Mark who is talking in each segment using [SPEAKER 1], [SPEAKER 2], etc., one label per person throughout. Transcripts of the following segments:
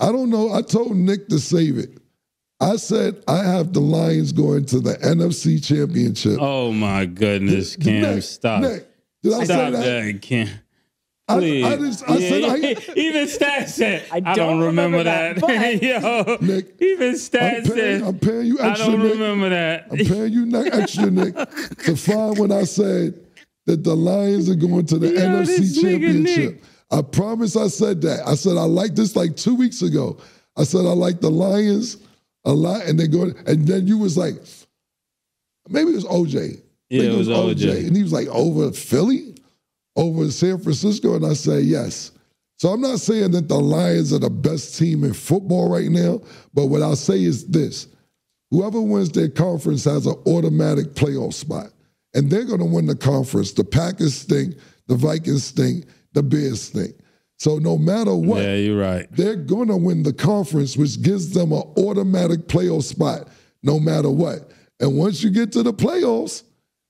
[SPEAKER 1] I don't know. I told Nick to save it. I said I have the Lions going to the NFC Championship.
[SPEAKER 2] Oh my goodness, Cam,
[SPEAKER 1] Nick,
[SPEAKER 2] stop.
[SPEAKER 1] Nick, did I
[SPEAKER 2] Stop
[SPEAKER 1] say that?
[SPEAKER 2] that, Cam.
[SPEAKER 1] I,
[SPEAKER 2] Please.
[SPEAKER 1] I, just, I said I,
[SPEAKER 2] even Stats said, I,
[SPEAKER 3] I
[SPEAKER 2] don't,
[SPEAKER 3] don't
[SPEAKER 2] remember,
[SPEAKER 3] remember
[SPEAKER 2] that.
[SPEAKER 3] that,
[SPEAKER 2] Yo,
[SPEAKER 1] Nick,
[SPEAKER 2] even
[SPEAKER 1] I'm
[SPEAKER 2] Stats
[SPEAKER 1] paying,
[SPEAKER 2] said,
[SPEAKER 1] I'm paying you extra.
[SPEAKER 2] I don't
[SPEAKER 1] Nick.
[SPEAKER 2] remember that.
[SPEAKER 1] I'm paying you ne- extra, Nick, to find when I said that the Lions are going to the
[SPEAKER 2] Yo,
[SPEAKER 1] NFC
[SPEAKER 2] this nigga,
[SPEAKER 1] Championship. I promise I said that. I said I like this like two weeks ago. I said I like the Lions a lot, and they go, and then you was like, maybe it was OJ.
[SPEAKER 2] Yeah,
[SPEAKER 1] think
[SPEAKER 2] it was OJ.
[SPEAKER 1] And he was like, over Philly? Over San Francisco? And I say, yes. So I'm not saying that the Lions are the best team in football right now, but what I'll say is this. Whoever wins their conference has an automatic playoff spot. And they're going to win the conference. The Packers stink, the Vikings stink, the Bears stink. So no matter what,
[SPEAKER 2] Yeah, you're right.
[SPEAKER 1] they're going to win the conference, which gives them an automatic playoff spot no matter what. And once you get to the playoffs,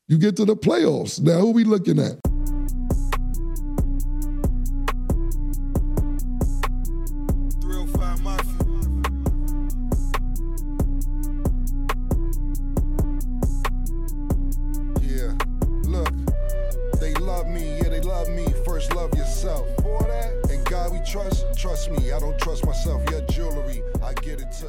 [SPEAKER 1] you get to the playoffs. Now, who we looking at?
[SPEAKER 4] Me, I don't trust myself. Your jewelry, I get it.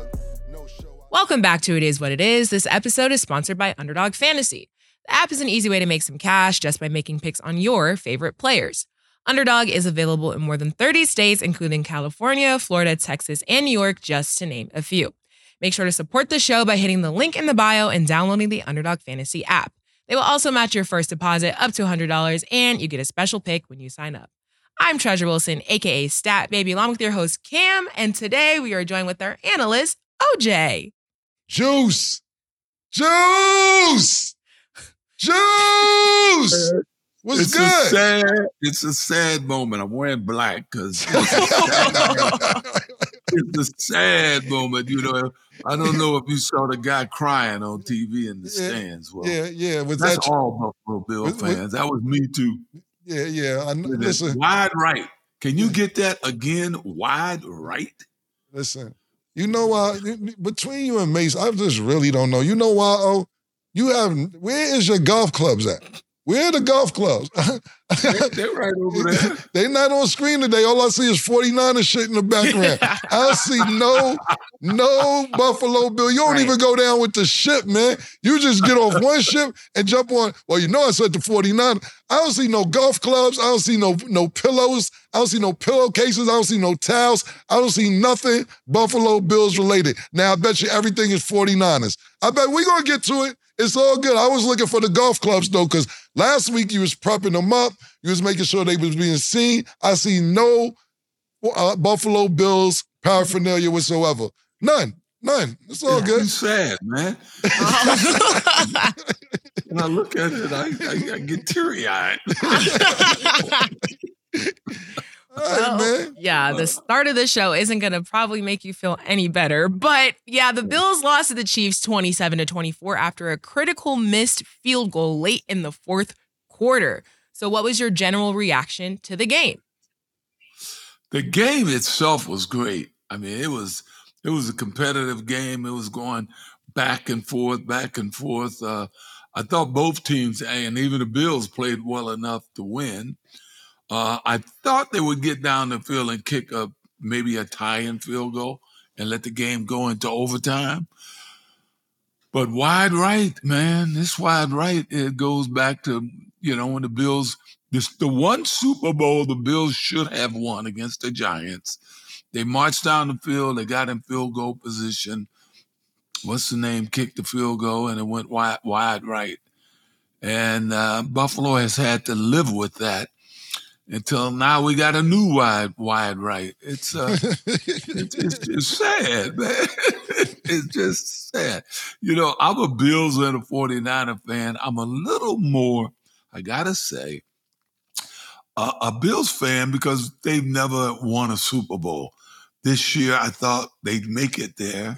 [SPEAKER 4] No show.
[SPEAKER 5] Welcome back to It Is What It Is. This episode is sponsored by Underdog Fantasy. The app is an easy way to make some cash just by making picks on your favorite players. Underdog is available in more than 30 states, including California, Florida, Texas, and New York, just to name a few. Make sure to support the show by hitting the link in the bio and downloading the Underdog Fantasy app. They will also match your first deposit up to $100, and you get a special pick when you sign up. I'm Treasure Wilson, aka Stat Baby, along with your host Cam, and today we are joined with our analyst, OJ.
[SPEAKER 1] Juice! Juice! Juice! What's
[SPEAKER 6] it's
[SPEAKER 1] good?
[SPEAKER 6] A sad, it's a sad moment. I'm wearing black because it's, a sad- it's a sad moment. You know, I don't know if you saw the guy crying on TV in the
[SPEAKER 1] Yeah,
[SPEAKER 6] stands. Well,
[SPEAKER 1] yeah, yeah. Was
[SPEAKER 6] that's
[SPEAKER 1] that
[SPEAKER 6] all Buffalo Bill
[SPEAKER 1] Was- was-
[SPEAKER 6] fans. That was me too.
[SPEAKER 1] Yeah, yeah. I, kn-
[SPEAKER 6] With it
[SPEAKER 1] listen,
[SPEAKER 6] wide right. Can you get that again? Wide right.
[SPEAKER 1] listen. You know why? Between you and Mase, I just really don't know. You know why? Oh, you have. Where is your golf clubs at? Where are the golf clubs?
[SPEAKER 6] They're, they're right over there.
[SPEAKER 1] they not on screen today. All I see is 49 shit in the background. I see no, no Buffalo Bill. You don't
[SPEAKER 5] Right.
[SPEAKER 1] even go down with the ship, man. You just get off one ship and jump on. Well, you know I said the 49. I don't see no golf clubs. I don't see no no pillows. I don't see no pillowcases. I don't see no towels. I don't see nothing Buffalo Bills related. Now I bet you everything is 49ers. I bet we're gonna get to it. It's all good. I was looking for the golf clubs though, because last week you was prepping them up. You was making sure they was being seen. I see no uh, Buffalo Bills paraphernalia whatsoever. None. None. It's all
[SPEAKER 6] It's
[SPEAKER 1] good.
[SPEAKER 6] sad, man. When I look at it, I, I, I get teary eyed.
[SPEAKER 5] Well. Yeah, the start of the show isn't going to probably make you feel any better. But yeah, the Bills lost to the Chiefs 27 to 24 after a critical missed field goal late in the fourth quarter. So, what was your general reaction to the game?
[SPEAKER 6] the game itself was great. I mean, it was it was a competitive game. It was going back and forth, back and forth. Uh, I thought both teams, and even the Bills, played well enough to win. Uh, I thought they would get down the field and kick a maybe a tie-in field goal and let the game go into overtime. But wide right, man, this wide right, it goes back to you know when the Bills this the one Super Bowl the Bills should have won against the Giants. They marched down the field, they got in field goal position. What's the name? Kicked the field goal and it went wide, wide right. And uh, Buffalo has had to live with that until now. We got a new wide, wide right. It's uh, it's, it's just sad, man. it's just sad. You know, I'm a Bills and a 49er fan. I'm a little more, I gotta say, a, a Bills fan because they've never won a Super Bowl. This year, I thought they'd make it there.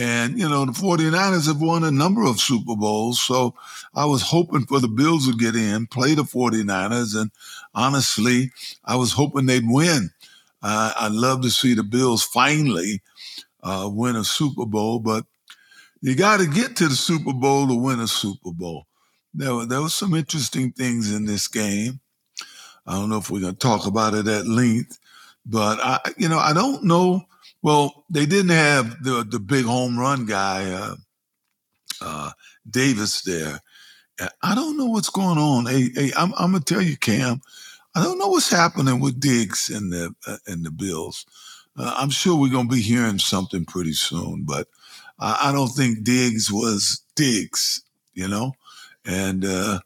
[SPEAKER 6] And, you know, the 49ers have won a number of Super Bowls. So I was hoping for the Bills to get in, play the 49ers. And honestly, I was hoping they'd win. I, I love to see the Bills finally uh, win a Super Bowl, but you got to get to the Super Bowl to win a Super Bowl. There, were- there was some interesting things in this game. I don't know if we're going to talk about it at length, but I, you know, I don't know. Well, they didn't have the the big home run guy, uh, uh, Davis there. I don't know what's going on. Hey, hey I'm, I'm gonna tell you, Cam. I don't know what's happening with Diggs and the uh, and the Bills. Uh, I'm sure we're gonna be hearing something pretty soon, but I, I don't think Diggs was Diggs, you know. And uh,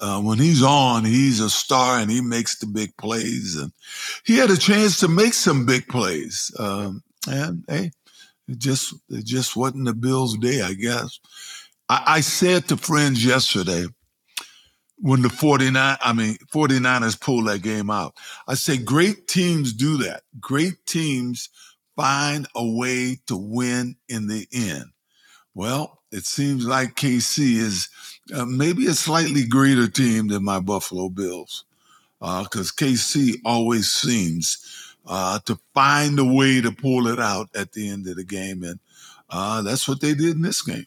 [SPEAKER 6] uh, when he's on, he's a star and he makes the big plays. And he had a chance to make some big plays. Um, and hey, it just it just wasn't the Bills' day, I guess. I, I said to friends yesterday when the 49, I mean, 49ers pulled that game out. I said, great teams do that. Great teams find a way to win in the end. Well, it seems like KC is uh, maybe a slightly greater team than my Buffalo Bills because KC always seems uh, to find a way to pull it out at the end of the game. And uh, that's what they did in this game.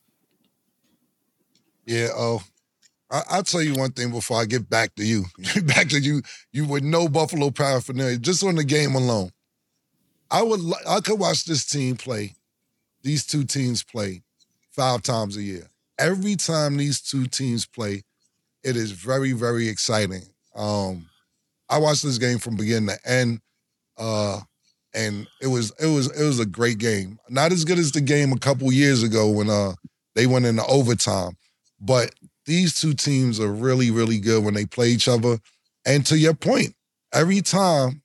[SPEAKER 1] Yeah, oh. I, I'll tell you one thing before I get back to you. back to you. You would know Buffalo paraphernalia just on the game alone. I would. I could watch this team play, these two teams play, five times a year. Every time these two teams play, it is very, very exciting. Um, I watched this game from beginning to end, uh, and it was it was it was a great game. Not as good as the game a couple years ago when uh they went into overtime, but these two teams are really, really good when they play each other. And to your point, every time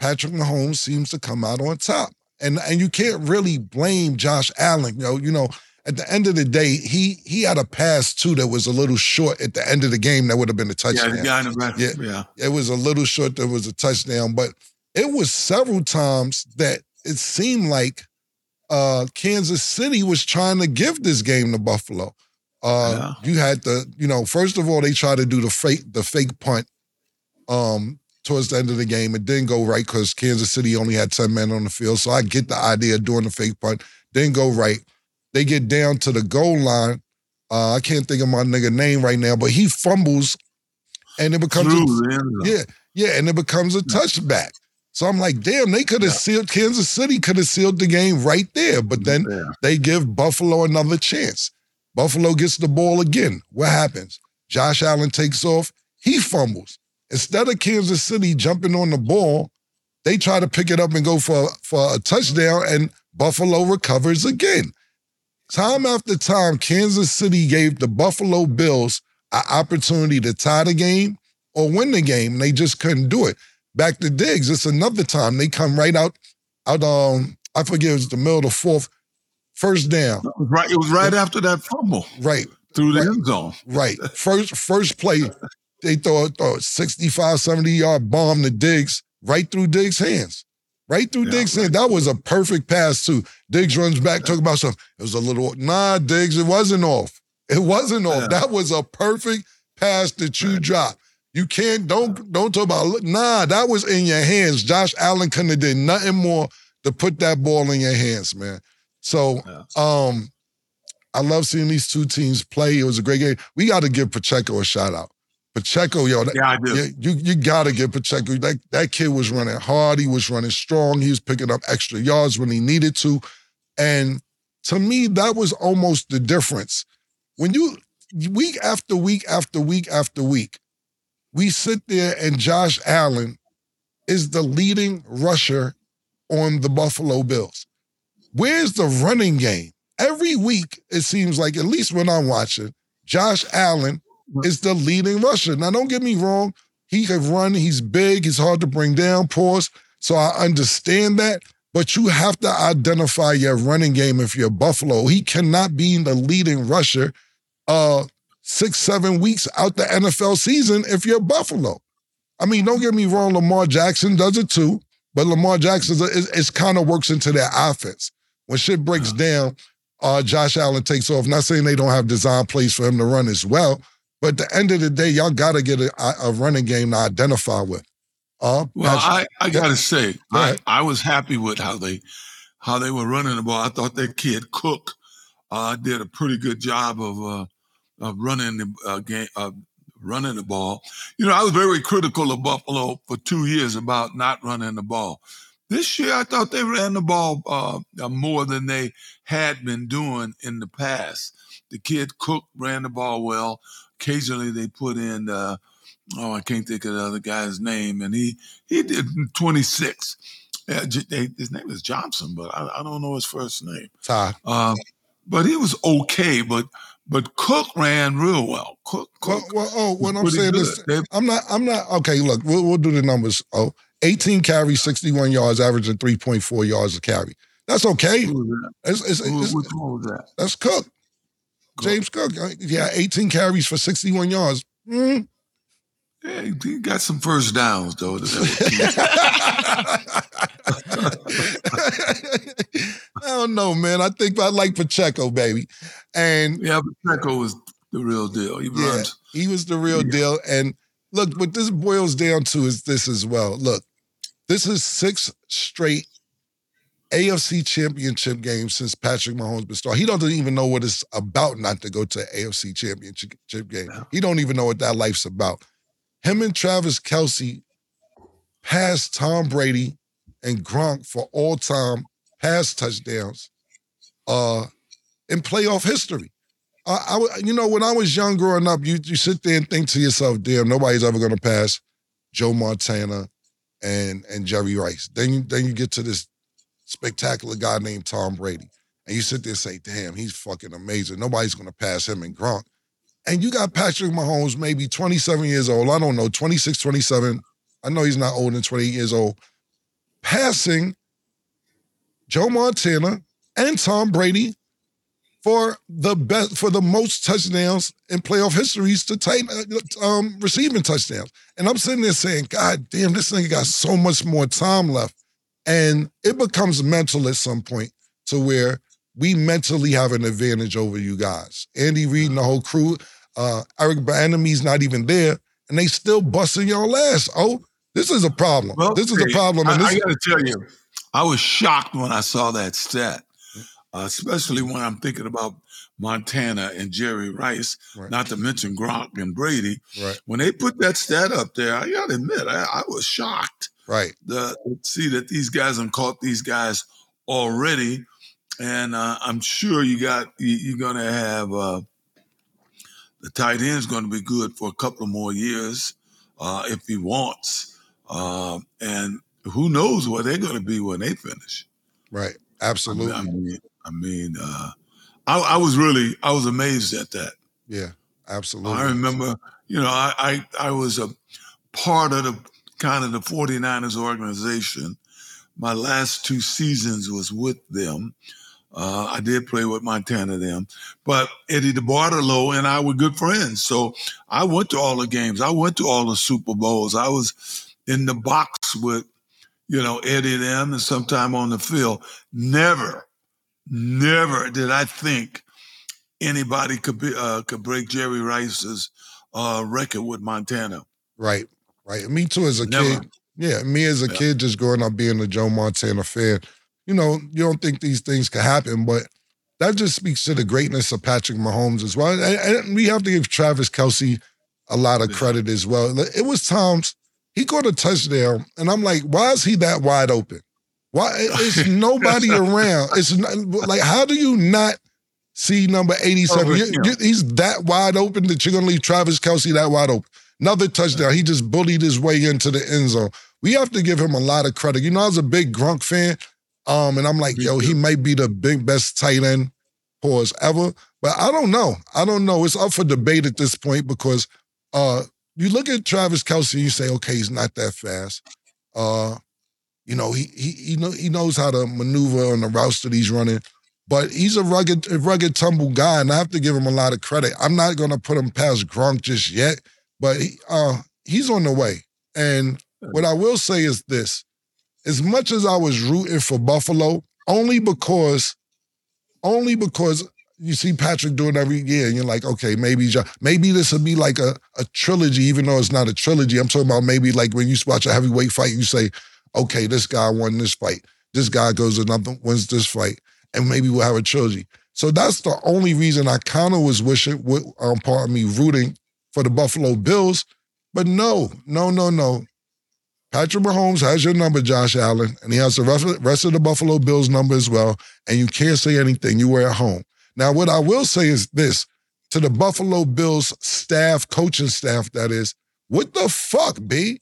[SPEAKER 1] Patrick Mahomes seems to come out on top. And and you can't really blame Josh Allen. You know, you know, at the end of the day, he he had a pass too that was a little short at the end of the game that would have been a
[SPEAKER 6] Yeah,
[SPEAKER 1] touchdown.
[SPEAKER 6] the guy in the.
[SPEAKER 1] Yeah.
[SPEAKER 6] yeah.
[SPEAKER 1] It was a little short that was a touchdown, but it was several times that it seemed like uh Kansas City was trying to give this game to Buffalo. Uh you had the, you know, first of all, they tried to do the fake the fake punt um towards the end of the game. It didn't go right because Kansas City only had 10 men on the field. So I get the idea of doing the fake punt. Didn't go right. They get down to the goal line. Uh, I can't think of my nigga name right now, but he fumbles and it becomes a-
[SPEAKER 6] Through the end zone.
[SPEAKER 1] yeah, yeah, and it becomes a touchback. So I'm like, damn, they could have sealed Kansas City could have sealed the game right there, but then
[SPEAKER 6] Yeah.
[SPEAKER 1] they give Buffalo another chance. Buffalo gets the ball again. What happens? Josh Allen takes off. He fumbles. Instead of Kansas City jumping on the ball, they try to pick it up and go for, for a touchdown, and Buffalo recovers again. Time after time, Kansas City gave the Buffalo Bills an opportunity to tie the game or win the game. and They just couldn't do it. Back to Diggs, it's another time. They come right out, out um, I forget it was the middle of the fourth, first down.
[SPEAKER 6] It was right. It was right after that fumble
[SPEAKER 1] Right,
[SPEAKER 6] through the
[SPEAKER 1] Right.
[SPEAKER 6] end zone.
[SPEAKER 1] right. First, first play, they throw, a- throw a 65, 70 yard bomb to Diggs right through Diggs' hands. Right through
[SPEAKER 6] Yeah,
[SPEAKER 1] Diggs' hands. That was a perfect pass, too. Diggs runs back, talk about something. It was a little, nah, Diggs, it wasn't off. It wasn't off.
[SPEAKER 6] Yeah.
[SPEAKER 1] That was a perfect pass that you dropped. You can't, don't, don't talk about, nah, that was in your hands. Josh Allen couldn't have did nothing more to put that ball in your hands, man. So,
[SPEAKER 6] Yeah.
[SPEAKER 1] um, I love seeing these two teams play. It was a great game. We got to give Pacheco a shout out. Pacheco, yo, that,
[SPEAKER 6] Yeah, I do.
[SPEAKER 1] you you got to give Pacheco. That that kid was running hard. He was running strong. He was picking up extra yards when he needed to, and to me, that was almost the difference. When you week after week after week after week, we sit there and Josh Allen is the leading rusher on the Buffalo Bills. Where's the running game? Every week, it seems like, at least when I'm watching, Josh Allen is the leading rusher. Now, don't get me wrong. He can run. He's big. He's hard to bring down. Pause. So I understand that. But you have to identify your running game if you're Buffalo. He cannot be the leading rusher uh, six, seven weeks out the NFL season if you're Buffalo. I mean, don't get me wrong. Lamar Jackson does it too. But Lamar Jackson is, is kind of works into their offense. When shit breaks down, uh, Josh Allen takes off. Not saying they don't have design plays for him to run as well, but at the end of the day, y'all got to get a, a running game to identify with. Uh,
[SPEAKER 6] Well, I, I got to say,
[SPEAKER 1] Go
[SPEAKER 6] I. I was happy with how they how they were running the ball. I thought that kid Cook uh, did a pretty good job of uh, of running the uh, game, uh, running the ball. You know, I was very critical of Buffalo for two years about not running the ball. This year, I thought they ran the ball uh, more than they had been doing in the past. The kid Cook ran the ball well. Occasionally, they put in. Uh, oh, I can't think of the other guy's name, and he he did 26. Uh, they- his name is Johnson, but I, I don't know his first name.
[SPEAKER 1] Ty.
[SPEAKER 6] Um, but he was okay. But but Cook ran real well. Cook,
[SPEAKER 1] Well,
[SPEAKER 6] Cook
[SPEAKER 1] well, oh, what I'm saying
[SPEAKER 6] good.
[SPEAKER 1] is, I'm not, I'm not, okay, look, we'll, we'll do the numbers. Oh, 18 carries, 61 yards, averaging 3.4 yards a carry. That's okay.
[SPEAKER 6] who was that?
[SPEAKER 1] It's, it's,
[SPEAKER 6] Who- which one was that?
[SPEAKER 1] that's Cook. James Cook. Uh, Yeah, 18 carries for 61 yards. Mm.
[SPEAKER 6] Yeah, he- he got some first downs though.
[SPEAKER 1] I don't know, man. I think I like Pacheco, baby. And
[SPEAKER 6] yeah, Pacheco was the real deal. He
[SPEAKER 1] Yeah,
[SPEAKER 6] runs.
[SPEAKER 1] he was the real
[SPEAKER 6] Yeah.
[SPEAKER 1] deal. And look, what this boils down to is this as well. Look, this is six straight AFC championship game since Patrick Mahomes been started. He doesn't even know what it's about not to go to an AFC championship game.
[SPEAKER 6] Yeah.
[SPEAKER 1] He don't even know what that life's about. Him and Travis Kelce passed Tom Brady and Gronk for all-time pass touchdowns uh, in playoff history. I, I you know, when I was young growing up, you you sit there and think to yourself, "Damn, nobody's ever going to pass Joe Montana and and Jerry Rice." Then you then you get to this spectacular guy named Tom Brady, and you sit there and say, "Damn, he's fucking amazing. Nobody's going to pass him and Gronk." And you got Patrick Mahomes, maybe 27 years old. I don't know, 26, 27. I know he's not older than 28 years old, passing Joe Montana and Tom Brady for the best for the most touchdowns in playoff histories to tight um, receiving touchdowns. And I'm sitting there saying, God damn, this nigga got so much more time left. And it becomes mental at some point to where we mentally have an advantage over you guys. Andy Reid and the whole crew, uh, Eric Bieniemy's not even there, and they still busting y'all ass. Oh, this is a problem.
[SPEAKER 6] Well,
[SPEAKER 1] this is a problem.
[SPEAKER 6] I, I got to tell you, I was shocked when I saw that stat, uh, especially when I'm thinking about Montana and Jerry Rice,
[SPEAKER 1] Right.
[SPEAKER 6] not to mention Gronk and Brady.
[SPEAKER 1] right,
[SPEAKER 6] When they put that stat up there, I got to admit, I, I was shocked
[SPEAKER 1] right.
[SPEAKER 6] to see that these guys have caught these guys already. And uh, I'm sure you got you, you're going to have uh, the tight end's going to be good for a couple of more years uh, if he wants. Uh, and who knows where they're going to be when they finish.
[SPEAKER 1] Right. Absolutely.
[SPEAKER 6] I mean, I, mean, uh, I, I was really I was amazed at that.
[SPEAKER 1] yeah. Absolutely.
[SPEAKER 6] I remember, you know, I, I I was a part of the kind of the 49ers organization. My last two seasons was with them. Uh, I did play with Montana them, but Eddie DeBartolo and I were good friends. So I went to all the games. I went to all the Super Bowls. I was in the box with, you know, Eddie them and sometime on the field. Never, never did I think anybody could be uh, could break Jerry Rice's uh, record with Montana.
[SPEAKER 1] Right, right. Me too as a
[SPEAKER 6] Never.
[SPEAKER 1] kid. Yeah, me as a
[SPEAKER 6] Yeah.
[SPEAKER 1] kid just growing up being a Joe Montana fan. You know, you don't think these things could happen, but that just speaks to the greatness of Patrick Mahomes as well. And, and we have to give Travis Kelce a lot of
[SPEAKER 6] Yeah.
[SPEAKER 1] credit as well. It was times he caught a touchdown, and I'm like, why is he that wide open? Why is nobody around? It's not, like, how do you not see number 87?
[SPEAKER 6] Oh,
[SPEAKER 1] You- you- he's that wide open that you're gonna leave Travis Kelce that wide open. Another touchdown. He just bullied his way into the end zone. We have to give him a lot of credit. You know, I was a big Gronk fan. Um, and I'm like, yo, he might be the big best tight end pause ever. But I don't know. I don't know. It's up for debate at this point because uh you look at Travis Kelce you say, okay, he's not that fast. Uh, you know, he he he, know, he knows how to maneuver on the routes that he's running. But he's a rugged, rugged, tumble guy, and I have to give him a lot of credit. I'm not gonna put him past Gronk just yet, but he, uh, he's on the way. And what I will say is this: as much as I was rooting for Buffalo, only because, only because you see Patrick doing every year, and you're like, okay, maybe maybe this will be like a, a trilogy, even though it's not a trilogy. I'm talking about maybe like when you watch a heavyweight fight, you say, okay, this guy won this fight. This guy goes another wins this fight, and maybe we'll have a trilogy. So that's the only reason I kind of was wishing, with, um, part of me rooting for the Buffalo Bills. But no, no, no, no. Patrick Mahomes has your number, Josh Allen, and he has the rest of the Buffalo Bills number as well. And you can't say anything. You were at home. Now, what I will say is this to the Buffalo Bills staff, coaching staff, that is, what the fuck, B?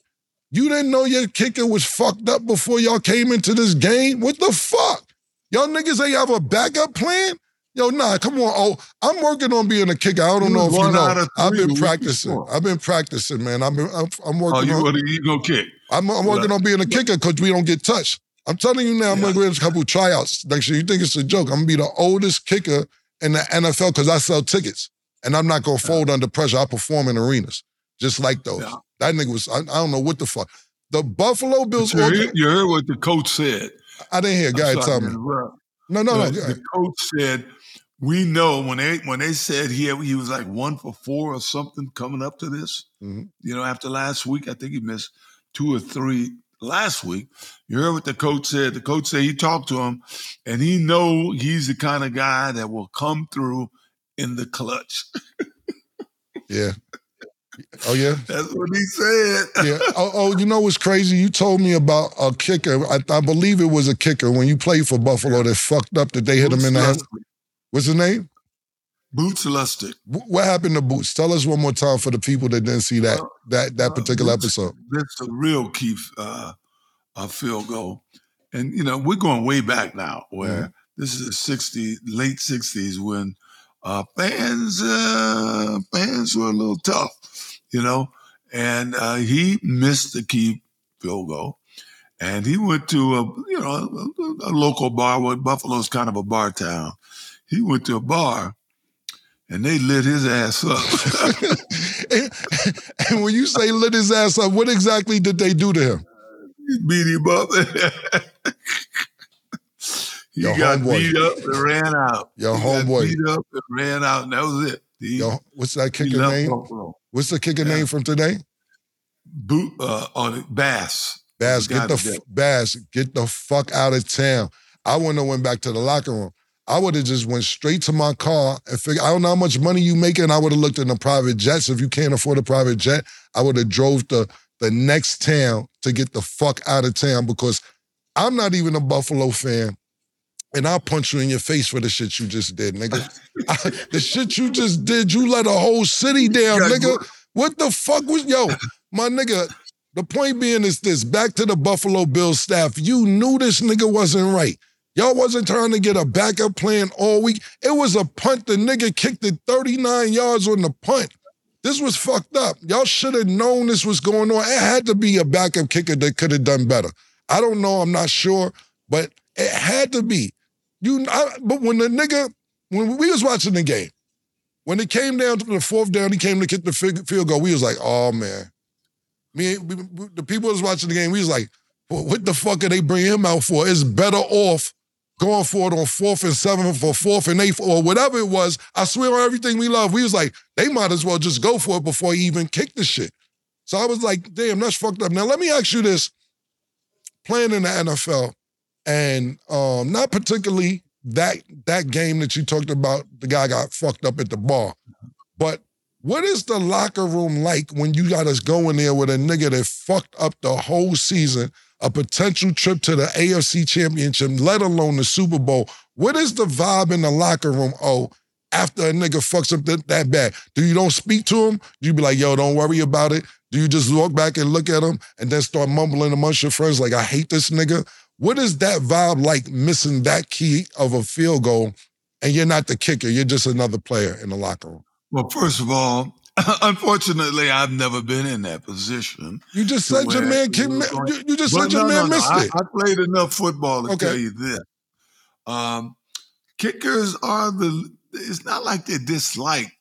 [SPEAKER 1] You didn't know your kicker was fucked up before y'all came into this game? What the fuck? Y'all niggas ain't have a backup plan? Yo, nah, come on. Oh, I'm working on being a kicker. I don't
[SPEAKER 6] You
[SPEAKER 1] know if you know. I've been practicing. I've been practicing, man. I'm, I'm, I'm
[SPEAKER 6] Oh,
[SPEAKER 1] working
[SPEAKER 6] you
[SPEAKER 1] on.
[SPEAKER 6] you gonna kick?
[SPEAKER 1] I'm, I'm working on being a kicker because we don't get touched. I'm telling you now, I'm
[SPEAKER 6] Yeah.
[SPEAKER 1] gonna get a couple tryouts next year. You think it's a joke? I'm gonna be the oldest kicker in the NFL because I sell tickets, and I'm not gonna fold under pressure. I perform in arenas just like those.
[SPEAKER 6] Yeah.
[SPEAKER 1] That nigga was. I, I don't know what the fuck. The Buffalo Bills.
[SPEAKER 6] You heard, you heard what the coach said.
[SPEAKER 1] I didn't hear.
[SPEAKER 6] I'm
[SPEAKER 1] Guy, tell me. No, no, no.
[SPEAKER 6] the, the coach said, "We know when they when they said he he was like one for four or something coming up to this.
[SPEAKER 1] Mhm.
[SPEAKER 6] You know, after last week, I think he missed two or three last week. You heard what the coach said. The coach said he talked to him, and he know he's the kind of guy that will come through in the clutch.
[SPEAKER 1] Yeah. Oh yeah.
[SPEAKER 6] That's what he said.
[SPEAKER 1] Yeah. Oh, oh, you know what's crazy? You told me about a kicker. I, I believe it was a kicker when you played for Buffalo that fucked up that they hit him in the head. What's his name?
[SPEAKER 6] Boots
[SPEAKER 1] Lusteg. What happened to Boots? Tell us one more time for the people that didn't see that
[SPEAKER 6] Well,
[SPEAKER 1] that that
[SPEAKER 6] uh,
[SPEAKER 1] particular
[SPEAKER 6] Boots-
[SPEAKER 1] episode.
[SPEAKER 6] That's a real key uh, uh, field goal. And, you know, we're going way back now where
[SPEAKER 1] Mm-hmm.
[SPEAKER 6] this is the 60, late 60s when uh, fans uh, fans were a little tough, you know. And uh, he missed the key field goal. And he went to a, you know, a, a local bar. Well, Buffalo's kind of a bar town. He went to a bar and they lit his ass up.
[SPEAKER 1] and, and when you say lit his ass up, what exactly did they do to him?
[SPEAKER 6] beat him up.
[SPEAKER 1] Your
[SPEAKER 6] got
[SPEAKER 1] homeboy.
[SPEAKER 6] beat up and ran out.
[SPEAKER 1] Your
[SPEAKER 6] got
[SPEAKER 1] homeboy.
[SPEAKER 6] beat up and ran out, and that was it. He,
[SPEAKER 1] Yo, what's that kicker name? What's the kicker
[SPEAKER 6] Yeah.
[SPEAKER 1] name from today?
[SPEAKER 6] Boot uh, on it, Bass.
[SPEAKER 1] Bass, get the f- Bass, get the fuck out of town. I wouldn't have went back to the locker room. I would have just went straight to my car and figured. I don't know how much money you making. I would have looked in the private jets. If you can't afford a private jet, I would have drove to the next town to get the fuck out of town because I'm not even a Buffalo fan. And I'll punch you in your face for the shit you just did, nigga. I- the shit you just did, you let a whole city down, nigga. What the fuck was yo, my nigga? The point being is this: back to the Buffalo Bills staff. You knew this nigga wasn't right. Y'all wasn't trying to get a backup plan all week. It was a punt. The nigga kicked it 39 yards on the punt. This was fucked up. Y'all should have known this was going on. It had to be a backup kicker that could have done better. I don't know. I'm not sure, but it had to be. You, I, but when the nigga, when we was watching the game, when it came down to the fourth down, he came to kick the field goal. We was like, oh man. Me, we, we- the people was watching the game. We was like, well, what the fuck are they bringing him out for? It's better off going for it on fourth and seven for fourth and eighth or whatever it was. I swear on everything we love. We was like, they might as well just go for it before he even kicked the shit. So I was like, damn, that's fucked up. Now let me ask you this: playing in the NFL, and um, not particularly that that game that you talked about, the guy got fucked up at the bar, but what is the locker room like when you got us going there with a nigga that fucked up the whole season, a potential trip to the AFC Championship, let alone the Super Bowl? What is the vibe in the locker room? Oh, after a nigga fucks up that, that bad, do you don't speak to him? Do you be like, yo, don't worry about it? Do you just walk back and look at him and then start mumbling amongst your friends like, I hate this nigga? What is that vibe like missing that key of a field goal and you're not the kicker, you're just another player in the locker room?
[SPEAKER 6] Well, first of all, unfortunately, I've never been in that position.
[SPEAKER 1] You just said your man,
[SPEAKER 6] going-
[SPEAKER 1] you, you just said your
[SPEAKER 6] no,
[SPEAKER 1] man
[SPEAKER 6] no, no.
[SPEAKER 1] missed
[SPEAKER 6] I,
[SPEAKER 1] it.
[SPEAKER 6] I played enough football to
[SPEAKER 1] Okay.
[SPEAKER 6] tell you this. Um, kickers are the. It's not like they're disliked.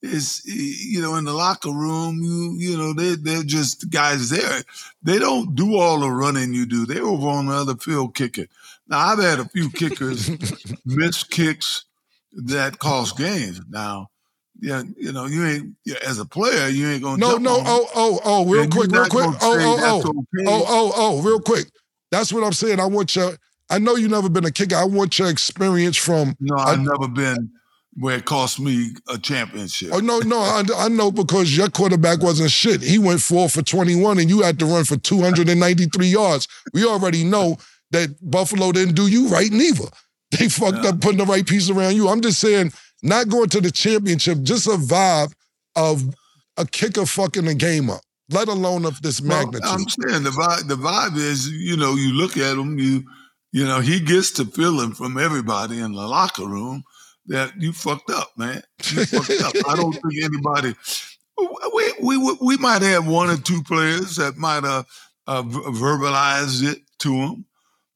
[SPEAKER 6] It's you know in the locker room, you you know they they're just guys there. They don't do all the running you do. They're over on the other field kicking. Now I've had a few kickers miss kicks that cost games. Now, yeah, you know, you ain't yeah, as a player, you ain't gonna
[SPEAKER 1] No, no, oh, oh, oh, real
[SPEAKER 6] And
[SPEAKER 1] quick, real quick. Oh, oh, oh.
[SPEAKER 6] okay.
[SPEAKER 1] Oh, oh, oh, real quick. That's what I'm saying. I want your, I know you've never been a kicker. I want your experience from,
[SPEAKER 6] No, I've never been where it cost me a championship.
[SPEAKER 1] oh, no, no, I, I know because your quarterback wasn't shit. He went four for 21 and you had to run for 293 yards. We already know that Buffalo didn't do you right neither. They fucked
[SPEAKER 6] Yeah.
[SPEAKER 1] up putting the right piece around you. I'm just saying, not going to the championship, just a vibe of a kicker fucking the game up, let alone of this
[SPEAKER 6] Well,
[SPEAKER 1] magnitude.
[SPEAKER 6] I'm saying the vibe, the vibe is, you know, you look at him, you, you know, he gets the feeling from everybody in the locker room that you fucked up, man. You fucked up. I don't think anybody. We we we might have one or two players that might have uh, ver- verbalized it to him,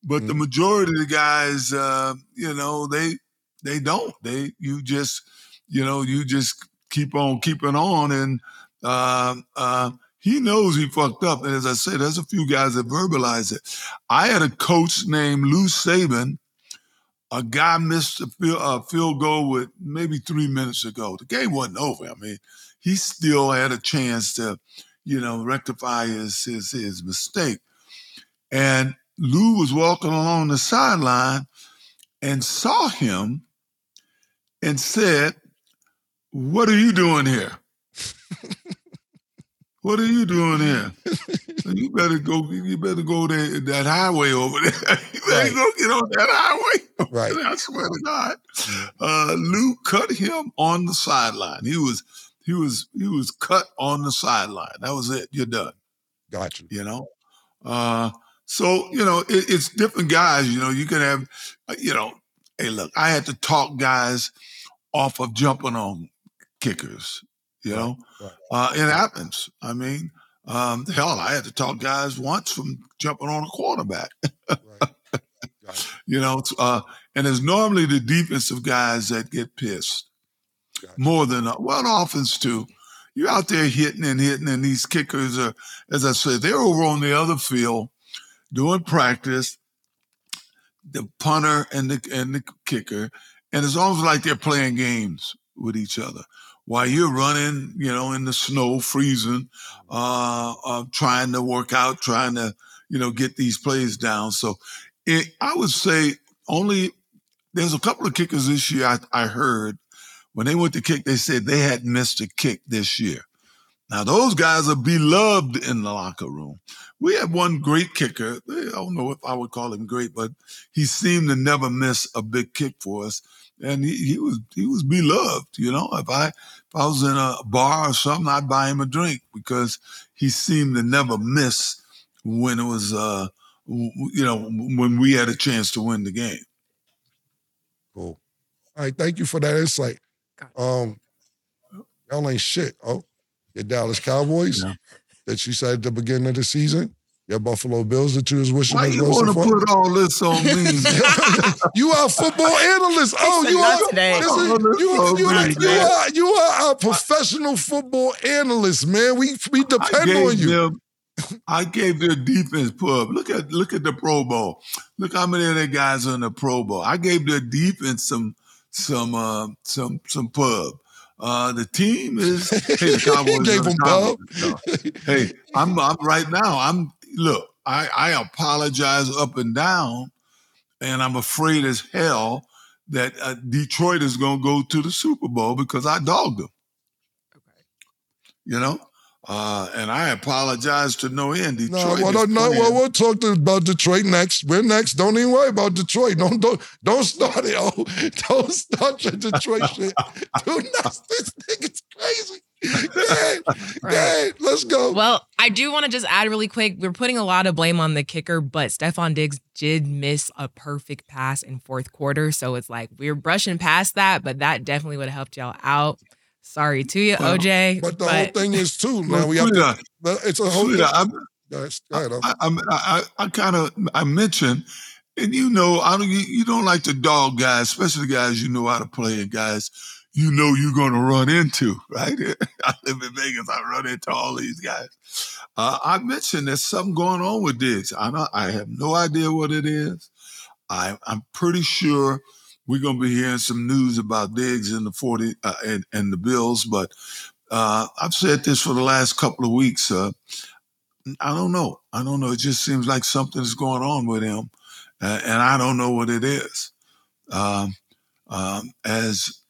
[SPEAKER 6] but the
[SPEAKER 1] Mhm.
[SPEAKER 6] majority of the guys, uh, you know, they they don't. They you just you know you just keep on keeping on, and uh, uh, he knows he fucked up. And as I said, there's a few guys that verbalize it. I had a coach named Lou Saban. A guy missed a field, a field goal with maybe three minutes ago. The game wasn't over. I mean, he still had a chance to, you know, rectify his his, his mistake. And Lou was walking along the sideline and saw him and said, What are you doing here? What are you doing here? you better go, you better go there, that highway over there. you better
[SPEAKER 1] Right.
[SPEAKER 6] go get on that highway.
[SPEAKER 1] Right.
[SPEAKER 6] I swear to God. Uh, Lou cut him on the sideline. He was he was he was cut on the sideline. That was it. You're done
[SPEAKER 1] Gotcha. you.
[SPEAKER 6] you know. Uh, so you know, it, it's different guys. You know, you can have, uh, you know, hey, look, I had to talk guys off of jumping on kickers. You know,
[SPEAKER 1] right.
[SPEAKER 6] Uh, it happens. I mean, um, hell, I had to talk guys once from jumping on a quarterback.
[SPEAKER 1] Right. You.
[SPEAKER 6] Know, uh, and it's normally the defensive guys that get pissed more than uh, well, the offense too. You're out there hitting and hitting, and these kickers are, as I said, they're over on the other field doing practice. The punter and the and the kicker, and it's almost like they're playing games with each other while you're running, you know, in the snow, freezing, uh, uh, trying to work out, trying to, you know, get these plays down. So, it, I would say only there's a couple of kickers this year I, I heard when they went to kick, they said they had missed a kick this year. Now those guys are beloved in the locker room. We had one great kicker. I don't know if I would call him great, but he seemed to never miss a big kick for us, and he, he was he was beloved. You know, if I if I was in a bar or something, I'd buy him a drink because he seemed to never miss when it was uh you know when we had a chance to win the game.
[SPEAKER 1] Cool. All right, thank you for that insight. Um, y'all ain't shit. Oh, your Dallas Cowboys
[SPEAKER 6] Yeah.
[SPEAKER 1] that you said at the beginning of the season. Your Buffalo Bills that you was wishing
[SPEAKER 6] Why
[SPEAKER 1] us
[SPEAKER 6] you
[SPEAKER 1] well
[SPEAKER 6] want to
[SPEAKER 1] so far.
[SPEAKER 6] put all this on me?
[SPEAKER 1] you are a football analyst. Oh, you are.
[SPEAKER 5] today.
[SPEAKER 1] Listen,
[SPEAKER 6] Oh,
[SPEAKER 1] you, you,
[SPEAKER 6] man.
[SPEAKER 1] you are you are a professional football analyst, man. We we depend on you.
[SPEAKER 6] them. I gave their defense pub. Look at look at the Pro Bowl. Look how many of their guys are in the Pro Bowl. I gave their defense some some uh, some some pub. Uh, the team is hey the Cowboys
[SPEAKER 1] Gave them
[SPEAKER 6] Cowboys. No. Hey, I'm I'm right now. I'm look. I I apologize up and down, and I'm afraid as hell that uh, Detroit is going to go to the Super Bowl because I dogged them. Okay. You know, uh, and I apologize to no end. Detroit
[SPEAKER 1] No, well,
[SPEAKER 6] is
[SPEAKER 1] no, no, well, we'll talk to, about Detroit next. We're next. Don't even worry about Detroit. Don't don't don't start it. Oh, don't start your Detroit shit. Do not. This nigga's crazy. Dad, Dad, let's go.
[SPEAKER 5] Well, I do want to just add really quick. We're putting a lot of blame on the kicker, but Stefan Diggs did miss a perfect pass in fourth quarter. So it's like we're brushing past that, but that definitely would have helped y'all out. Sorry to you,
[SPEAKER 6] Well,
[SPEAKER 5] OJ.
[SPEAKER 1] but the whole thing is too. Now we have to.
[SPEAKER 6] Frida,
[SPEAKER 1] It's a whole.
[SPEAKER 6] Frida, I'm,
[SPEAKER 1] Yes, go
[SPEAKER 6] I, I'm, I, I kind of I mentioned, and you know, I don't. You, you don't like to dog guys, especially guys you know how to play, and guys you know you're going to run into. Right? I live in Vegas. I run into all these guys. Uh, I mentioned there's something going on with Diggs. I don't, I have no idea what it is. I, I'm pretty sure we're gonna be hearing some news about Diggs and the forty uh, and and the Bills. But uh, I've said this for the last couple of weeks. Uh, I don't know. I don't know. It just seems like something's going on with him, and I don't know what it is. Um, um, as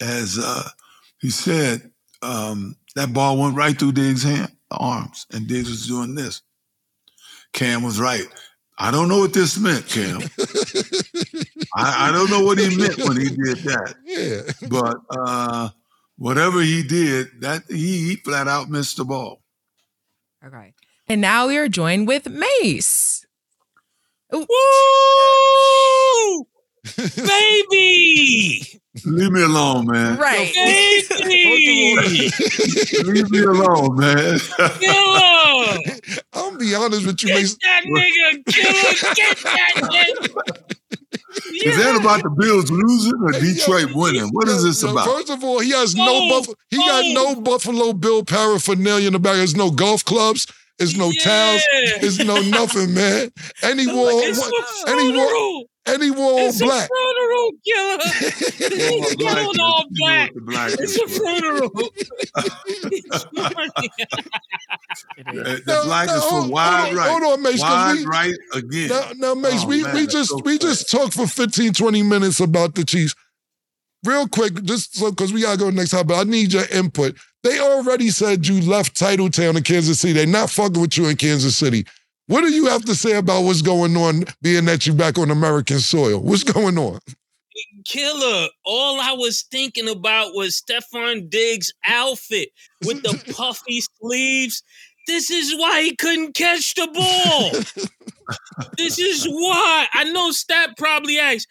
[SPEAKER 6] as uh, he said, um, that ball went right through Diggs' hand, arms, and Diggs was doing this. Cam was right. I don't know what this meant, Cam. I, I don't know what he meant when he did that.
[SPEAKER 1] Yeah.
[SPEAKER 6] But uh, whatever he did, that he, he flat out missed the ball.
[SPEAKER 5] Okay. And now we are joined with Mase.
[SPEAKER 2] Woo! Baby!
[SPEAKER 6] Leave me alone, man.
[SPEAKER 5] Right.
[SPEAKER 2] Baby!
[SPEAKER 6] Leave me alone, man.
[SPEAKER 2] Killer!
[SPEAKER 1] I'm gonna be honest with you,
[SPEAKER 2] Get
[SPEAKER 1] Mase.
[SPEAKER 2] that nigga, killer! Get that nigga!
[SPEAKER 6] Is that about the Bills losing or Detroit winning? What is this about?
[SPEAKER 1] First of all, he has no buff. He got no Buffalo Bill paraphernalia in the back. There's no golf clubs. There's no towels. It's no nothing, man. And he wore,
[SPEAKER 2] It's a
[SPEAKER 1] and he wore,
[SPEAKER 2] funeral.
[SPEAKER 1] and he
[SPEAKER 2] It's a
[SPEAKER 1] black.
[SPEAKER 2] funeral, killer. He's going all black.
[SPEAKER 6] Black
[SPEAKER 2] It's a funeral.
[SPEAKER 6] The
[SPEAKER 1] No,
[SPEAKER 6] black is for
[SPEAKER 1] hold-
[SPEAKER 6] wide
[SPEAKER 1] hold on,
[SPEAKER 6] right.
[SPEAKER 1] hold on, Mase, 'cause
[SPEAKER 6] Wide
[SPEAKER 1] we-
[SPEAKER 6] right again.
[SPEAKER 1] Now, now Mase,
[SPEAKER 6] Oh,
[SPEAKER 1] we,
[SPEAKER 6] man,
[SPEAKER 1] we just
[SPEAKER 6] so
[SPEAKER 1] we just talked for 15, 20 minutes about the Chiefs. Real quick, just so because we gotta go next time, but I need your input. They already said you left Titletown in Kansas City. They're not fucking with you in Kansas City. What do you have to say about what's going on, being that you back on American soil? What's going on?
[SPEAKER 2] Killer. All I was thinking about was Stefan Diggs' outfit with the puffy sleeves. This is why he couldn't catch the ball. this is why. I know Stat probably asked,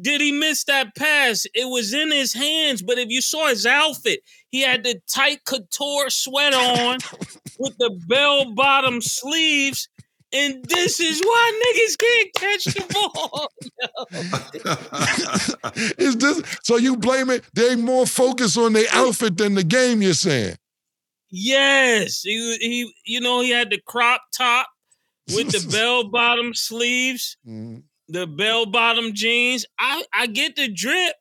[SPEAKER 2] did he miss that pass? It was in his hands, but if you saw his outfit, he had the tight couture sweat on with the bell bottom sleeves. And this is why niggas can't catch the ball.
[SPEAKER 1] Is this so you blame it? They more focused on their outfit than the game, you're saying.
[SPEAKER 2] Yes, he, he you know he had the crop top with the bell bottom sleeves,
[SPEAKER 1] Mhm.
[SPEAKER 2] The bell bottom jeans. I I get the drip,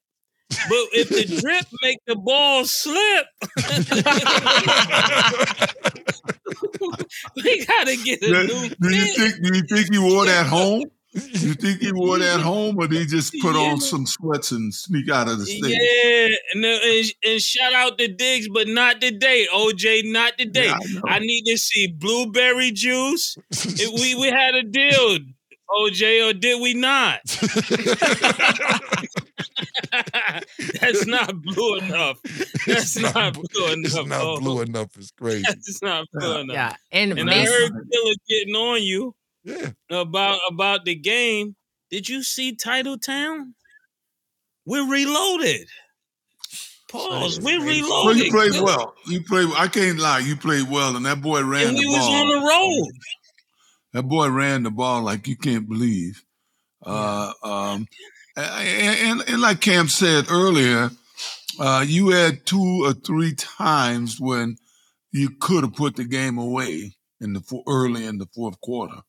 [SPEAKER 2] but if the drip make the ball slip, we gotta get a new.
[SPEAKER 6] do you
[SPEAKER 2] fit.
[SPEAKER 6] think? Do you think he wore that home? You think he wore that home, or did he just put
[SPEAKER 2] Yeah.
[SPEAKER 6] on some sweats and sneak out of the state?
[SPEAKER 2] Yeah, and, and and shout out to Diggs, but not today, OJ, not today.
[SPEAKER 6] Yeah, I.
[SPEAKER 2] I need to see blueberry juice. We we had a deal, OJ, or did we not? That's not blue enough. That's not blue enough.
[SPEAKER 1] It's
[SPEAKER 2] enough.
[SPEAKER 1] not
[SPEAKER 2] oh.
[SPEAKER 1] blue enough. It's crazy.
[SPEAKER 2] That's not blue enough.
[SPEAKER 5] Yeah. And,
[SPEAKER 2] And I
[SPEAKER 5] Mase,
[SPEAKER 2] heard Killer getting on you
[SPEAKER 1] Yeah.
[SPEAKER 2] about about the game. Did you see Titletown? We're reloaded. Pause. We're
[SPEAKER 6] Well,
[SPEAKER 2] reloaded.
[SPEAKER 6] you played well. You played. I can't lie. You played well, and that boy ran
[SPEAKER 2] And
[SPEAKER 6] the
[SPEAKER 2] we was
[SPEAKER 6] ball.
[SPEAKER 2] on the road.
[SPEAKER 6] That boy ran the ball like you can't believe. Uh, um, and, and, and like Cam said earlier, uh, you had two or three times when you could have put the game away in the early in the fourth quarter,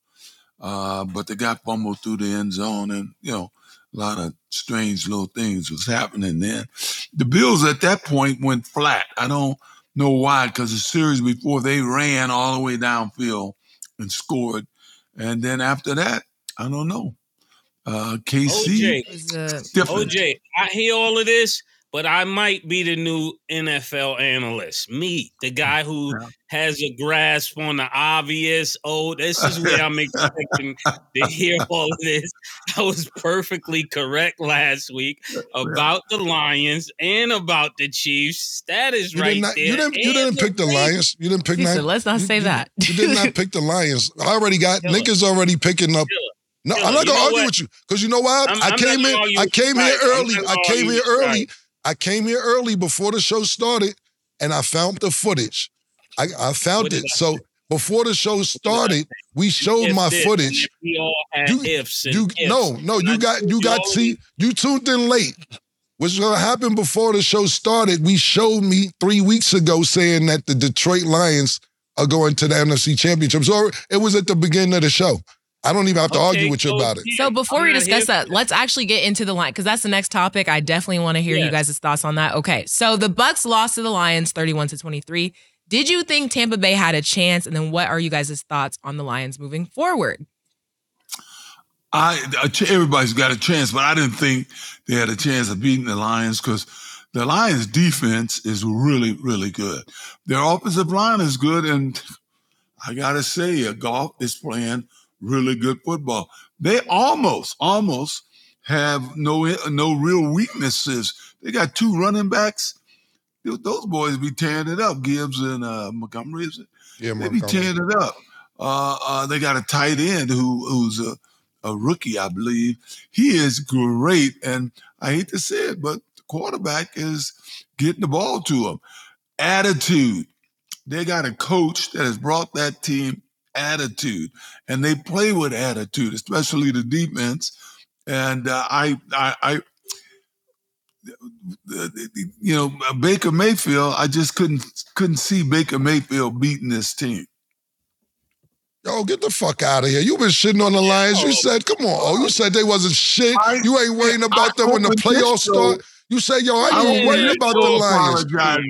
[SPEAKER 6] uh, but they got fumbled through the end zone, and you know a lot of strange little things was happening then. The Bills at that point went flat. I don't know why, because the series before they ran all the way downfield and scored. And then after that, I don't know. Uh, KC,
[SPEAKER 2] OJ,
[SPEAKER 5] was, uh,
[SPEAKER 6] different.
[SPEAKER 2] OJ, I hear all of this, but I might be the new NFL analyst. Me, the guy who
[SPEAKER 6] Yeah.
[SPEAKER 2] has a grasp on the obvious. Oh, this is where I'm expecting to hear all of this. I was perfectly correct last week about the Lions and about the Chiefs. That is
[SPEAKER 1] You
[SPEAKER 2] right
[SPEAKER 1] did not.
[SPEAKER 2] there.
[SPEAKER 1] You didn't. You didn't pick the
[SPEAKER 2] Ravens.
[SPEAKER 1] Lions. You didn't pick.
[SPEAKER 5] he
[SPEAKER 1] nine-
[SPEAKER 5] said, let's not say
[SPEAKER 1] you-
[SPEAKER 5] that.
[SPEAKER 1] You did not pick the Lions. I already got
[SPEAKER 2] Killer.
[SPEAKER 1] Nick is already picking up.
[SPEAKER 2] Killer.
[SPEAKER 1] No, I'm not gonna argue
[SPEAKER 2] what?
[SPEAKER 1] with you because you know why?
[SPEAKER 2] I'm-
[SPEAKER 1] I
[SPEAKER 2] I'm not
[SPEAKER 1] came
[SPEAKER 2] gonna
[SPEAKER 1] in. I came
[SPEAKER 2] you.
[SPEAKER 1] here early. I came here
[SPEAKER 2] with you.
[SPEAKER 1] early. I came here early before the show started, and I found the footage. I, I found it.
[SPEAKER 2] I
[SPEAKER 1] So before the show started, we showed
[SPEAKER 2] If
[SPEAKER 1] my
[SPEAKER 2] this,
[SPEAKER 1] footage.
[SPEAKER 2] We all had
[SPEAKER 1] You-
[SPEAKER 2] ifs and
[SPEAKER 1] You
[SPEAKER 2] ifs.
[SPEAKER 1] no, no, you got you got see you tuned in late. What's gonna happen before the show started? We showed me three weeks ago saying that the Detroit Lions are going to the NFC Championship. So it was at the beginning of the show. I don't even have to
[SPEAKER 2] Okay,
[SPEAKER 1] argue with you
[SPEAKER 2] so
[SPEAKER 1] about it.
[SPEAKER 5] So before
[SPEAKER 2] I'm
[SPEAKER 5] we discuss that,
[SPEAKER 2] for
[SPEAKER 5] let's actually get into the line because that's the next topic. I definitely want to hear you guys' thoughts on that. Okay, so the Bucks lost to the Lions, thirty-one to twenty-three. Did you think Tampa Bay had a chance? And then what are you guys' thoughts on the Lions moving forward?
[SPEAKER 6] I a ch- everybody's got a chance, but I didn't think they had a chance of beating the Lions because the Lions' defense is really, really good. Their offensive line is good, and I gotta say, uh, Goff is playing really good football. They almost, almost have no no real weaknesses. They got two running backs. Those boys be tearing it up. Gibbs and uh, Montgomery. Is it?
[SPEAKER 1] Yeah,
[SPEAKER 6] They be
[SPEAKER 1] Montgomery.
[SPEAKER 6] tearing it up. Uh, uh, they got a tight end who who's a, a rookie, I believe. He is great, and I hate to say it, but the quarterback is getting the ball to him. Attitude. They got a coach that has brought that team attitude, and they play with attitude, especially the defense. And uh, I, I, I, you know, Baker Mayfield. I just couldn't couldn't see Baker Mayfield beating this team.
[SPEAKER 1] Yo, get the fuck out of here. You been shitting on the Lions. You said, come on. Oh, you said they wasn't shit.
[SPEAKER 6] I-
[SPEAKER 1] you ain't worrying about them when the playoffs start. You say, yo, I ain't
[SPEAKER 2] I
[SPEAKER 1] worried about the Lions.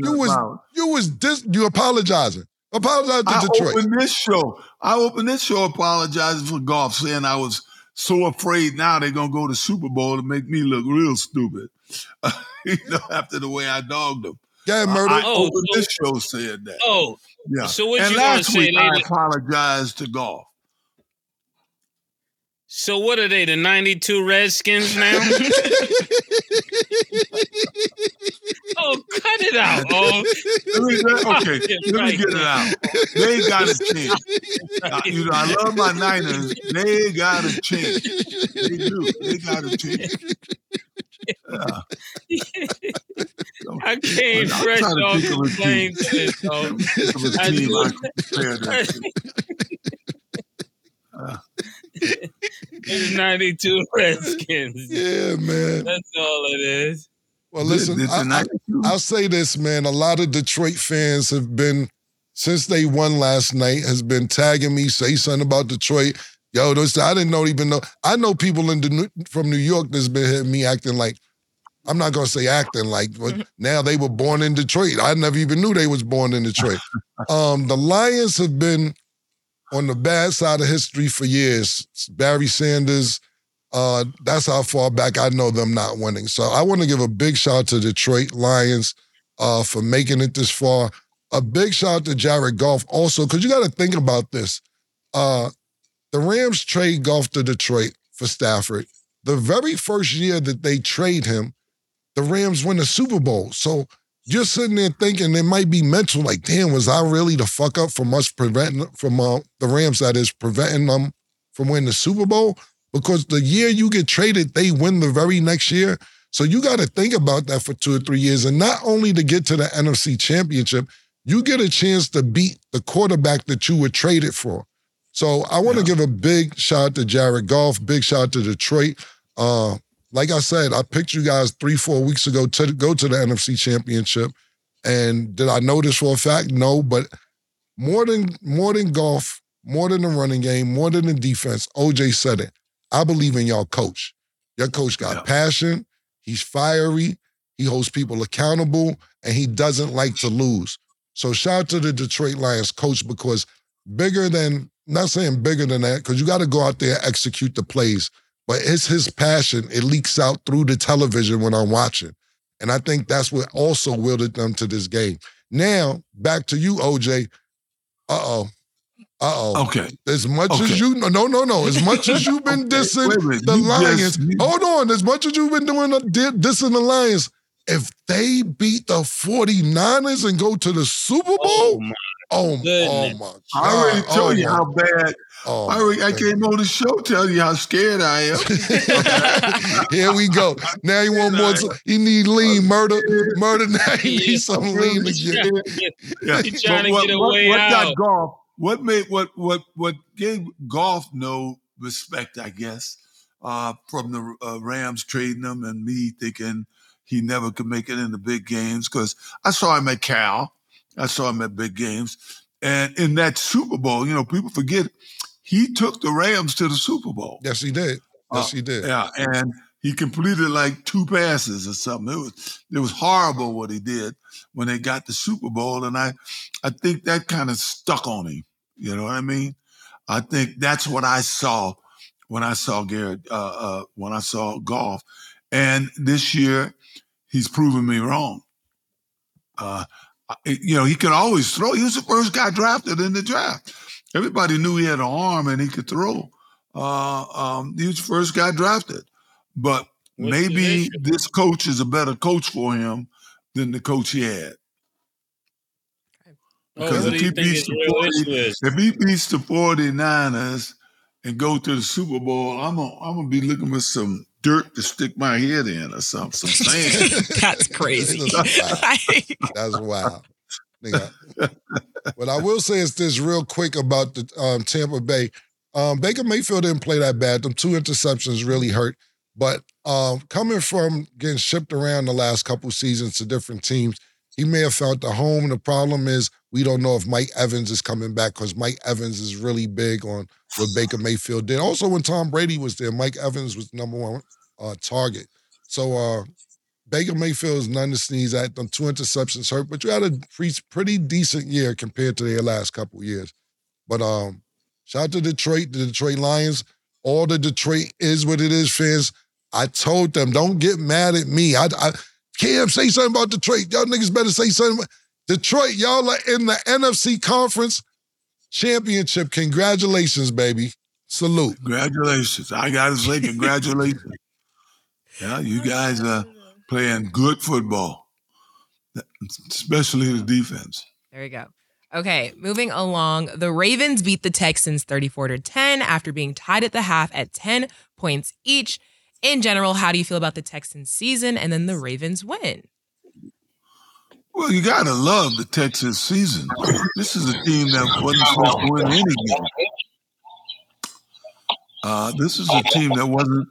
[SPEAKER 1] You was you was dis- you apologizing. Apologize to
[SPEAKER 6] I
[SPEAKER 1] Detroit.
[SPEAKER 6] opened this show. I opened this show apologizing for Goff, saying I was so afraid now they're gonna go to Super Bowl to make me look real stupid. you know, after the way I dogged them.
[SPEAKER 1] yeah, murder.
[SPEAKER 6] I
[SPEAKER 2] Oh,
[SPEAKER 6] opened
[SPEAKER 2] so-
[SPEAKER 6] this show saying that.
[SPEAKER 2] Oh,
[SPEAKER 6] yeah.
[SPEAKER 2] so what
[SPEAKER 6] and
[SPEAKER 2] you gonna
[SPEAKER 6] last
[SPEAKER 2] say,
[SPEAKER 6] week I
[SPEAKER 2] lady?
[SPEAKER 6] apologized to Goff.
[SPEAKER 2] so what are they? The '92 Redskins now? oh, cut it out. Oh,
[SPEAKER 6] Let me, okay, let me get it out. They got a chance. Uh, you know, I love my Niners. They got a chance. They do. They got a chance. Yeah.
[SPEAKER 2] I came
[SPEAKER 6] I'm
[SPEAKER 2] fresh off
[SPEAKER 6] think of a
[SPEAKER 2] the plane
[SPEAKER 6] team.
[SPEAKER 2] to this, though.
[SPEAKER 6] Think of a
[SPEAKER 2] I
[SPEAKER 6] team
[SPEAKER 2] do.
[SPEAKER 6] I can compare that to.
[SPEAKER 2] The '92 Redskins.
[SPEAKER 1] yeah, man.
[SPEAKER 2] That's all it is.
[SPEAKER 1] Well, listen,
[SPEAKER 6] It's a
[SPEAKER 1] I, I,
[SPEAKER 6] 92.
[SPEAKER 1] I'll say this, man. A lot of Detroit fans have been, since they won last night, has been tagging me, say something about Detroit. Yo, those, I didn't know even know. I know people in the, from New York that's been hitting me acting like, I'm not gonna say acting like, but now they were born in Detroit. I never even knew they was born in Detroit. um, the Lions have been on the bad side of history for years. Barry Sanders, uh, that's how far back I know them not winning. So I want to give a big shout out to Detroit Lions uh, for making it this far. A big shout out to Jared Goff also, because you got to think about this. Uh, the Rams trade Goff to Detroit for Stafford. The very first year that they trade him, the Rams win the Super Bowl. So you're sitting there thinking it might be mental, like, damn, was I really the fuck up from us preventing from uh, the Rams that is preventing them from winning the Super Bowl? Because the year you get traded, they win the very next year. So you got to think about that for two or three years. And not only to get to the NFC championship, you get a chance to beat the quarterback that you were traded for. So I want to give a big shout out to Jared Goff, big shout out to Detroit. Uh, like I said, I picked you guys three, four weeks ago to go to the NFC championship. And did I know this for a fact? No, but more than more than Goff, more than the running game, more than the defense, OJ said it. I believe in y'all coach. Your coach got
[SPEAKER 6] Yeah.
[SPEAKER 1] passion, he's fiery, he holds people accountable, and he doesn't like to lose. So shout out to the Detroit Lions coach because bigger than not saying bigger than that, because you got to go out there and execute the plays. But it's his passion. It leaks out through the television when I'm watching. And I think that's what also wielded them to this game. Now, back to you, OJ. Uh-oh. Uh-oh.
[SPEAKER 6] Okay.
[SPEAKER 1] As much as you no no no as much as you've been
[SPEAKER 6] Okay,
[SPEAKER 1] dissing
[SPEAKER 6] wait a minute.
[SPEAKER 1] the
[SPEAKER 6] You
[SPEAKER 1] Lions.
[SPEAKER 6] just- you-
[SPEAKER 1] hold on, as much as you've been doing the di- dissing the Lions, if they beat the 49ers and go to the Super oh, Bowl,
[SPEAKER 2] Oh my
[SPEAKER 1] oh, oh, my god.
[SPEAKER 6] I already
[SPEAKER 1] oh,
[SPEAKER 6] told you
[SPEAKER 1] my-
[SPEAKER 6] how bad.
[SPEAKER 1] oh,
[SPEAKER 6] I, already, I came on the show telling you how scared I am.
[SPEAKER 1] Here we go. Now you want more. He need lean murder, murder. Now he
[SPEAKER 2] Yeah,
[SPEAKER 1] needs some lean
[SPEAKER 2] He's
[SPEAKER 1] again.
[SPEAKER 2] trying to
[SPEAKER 6] Yeah.
[SPEAKER 2] He's trying
[SPEAKER 6] But
[SPEAKER 2] to
[SPEAKER 6] what,
[SPEAKER 2] get a
[SPEAKER 6] what,
[SPEAKER 2] way
[SPEAKER 6] what got
[SPEAKER 2] out.
[SPEAKER 6] Goff? What made what what what gave Goff no respect? I guess uh, from the uh, Rams trading him and me thinking he never could make it in the big games because I saw him at Cal, I saw him at big games, and in that Super Bowl, you know, people forget he took the Rams to the Super Bowl.
[SPEAKER 1] Yes, he did. Yes, he did.
[SPEAKER 6] Yeah, and he completed like two passes or something. It was it was horrible what he did when they got the Super Bowl, and I I think that kind of stuck on him. You know what I mean? I think that's what I saw when I saw Garrett uh, uh, when I saw Goff. and this year he's proven me wrong. Uh, you know, he could always throw. He was the first guy drafted in the draft. Everybody knew he had an arm and he could throw. Uh, um, he was the first guy drafted. But What's maybe this coach is a better coach for him than the coach he had.
[SPEAKER 2] Oh, because oh, if, he beats the 40,
[SPEAKER 6] if he beats the 49ers and go to the Super Bowl, I'm gonna I'm gonna be looking for some dirt to stick my head in or something. Some sand.
[SPEAKER 5] That's crazy.
[SPEAKER 1] That's wild. what I will say is this real quick about the um, Tampa Bay. Um, Baker Mayfield didn't play that bad. Them two interceptions really hurt. But um, coming from getting shipped around the last couple seasons to different teams, he may have found the home. The problem is we don't know if Mike Evans is coming back because Mike Evans is really big on what Baker Mayfield did. Also, when Tom Brady was there, Mike Evans was number one uh, target. So uh, Baker Mayfield is none to sneeze at. Them two interceptions hurt, but you had a pretty decent year compared to their last couple years. But um, shout out to Detroit, the Detroit Lions. All the Detroit is what it is, fans. I told them, don't get mad at me. I, I Cam, say something about Detroit. Y'all niggas better say something. Detroit, y'all are in the NFC Conference Championship. Congratulations, baby. Salute.
[SPEAKER 6] Congratulations. I gotta say, congratulations. yeah, you guys are playing good football, especially the defense.
[SPEAKER 5] There you go. Okay, moving along. The Ravens beat the Texans 34 to 10 after being tied at the half at 10 points each in general, how do you feel about the Texans season and then the Ravens win?
[SPEAKER 6] Well, you gotta love the Texas season. This is a team that wasn't supposed to win any game. Uh, this is a team that wasn't.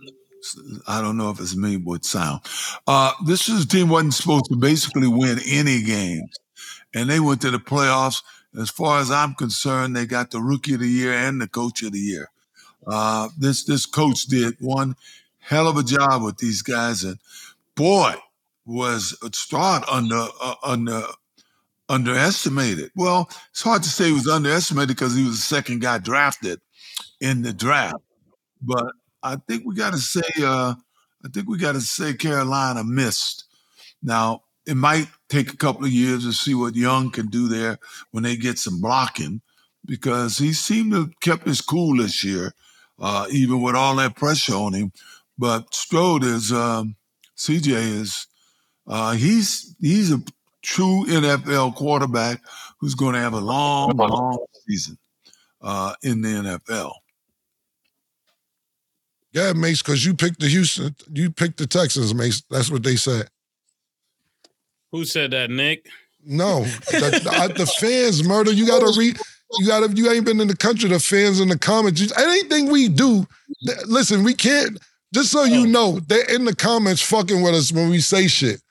[SPEAKER 6] I don't know if it's me with sound. Uh, this is a team wasn't supposed to basically win any games, and they went to the playoffs. As far as I'm concerned, they got the rookie of the year and the coach of the year. Uh, this this coach did one hell of a job with these guys, and boy, was Stroud under uh, under underestimated. Well, it's hard to say he was underestimated because he was the second guy drafted in the draft, but I think we got to say uh, I think we got to say Carolina missed. Now it might take a couple of years to see what Young can do there when they get some blocking, because he seemed to have kept his cool this year, uh, even with all that pressure on him. But Stroud is um, CJ is uh, he's he's a true NFL quarterback who's going to have a long, long season uh, in the NFL.
[SPEAKER 1] Yeah, Mase, because you picked the Houston, you picked the Texans, Mase. That's what they said.
[SPEAKER 2] Who said that, Nick?
[SPEAKER 1] No, the, the, the fans murder. You got to read. You got to. You ain't been in the country. The fans in the comments. Anything we do, listen. We can't. Just so you oh. know, they're in the comments fucking with us when we say shit.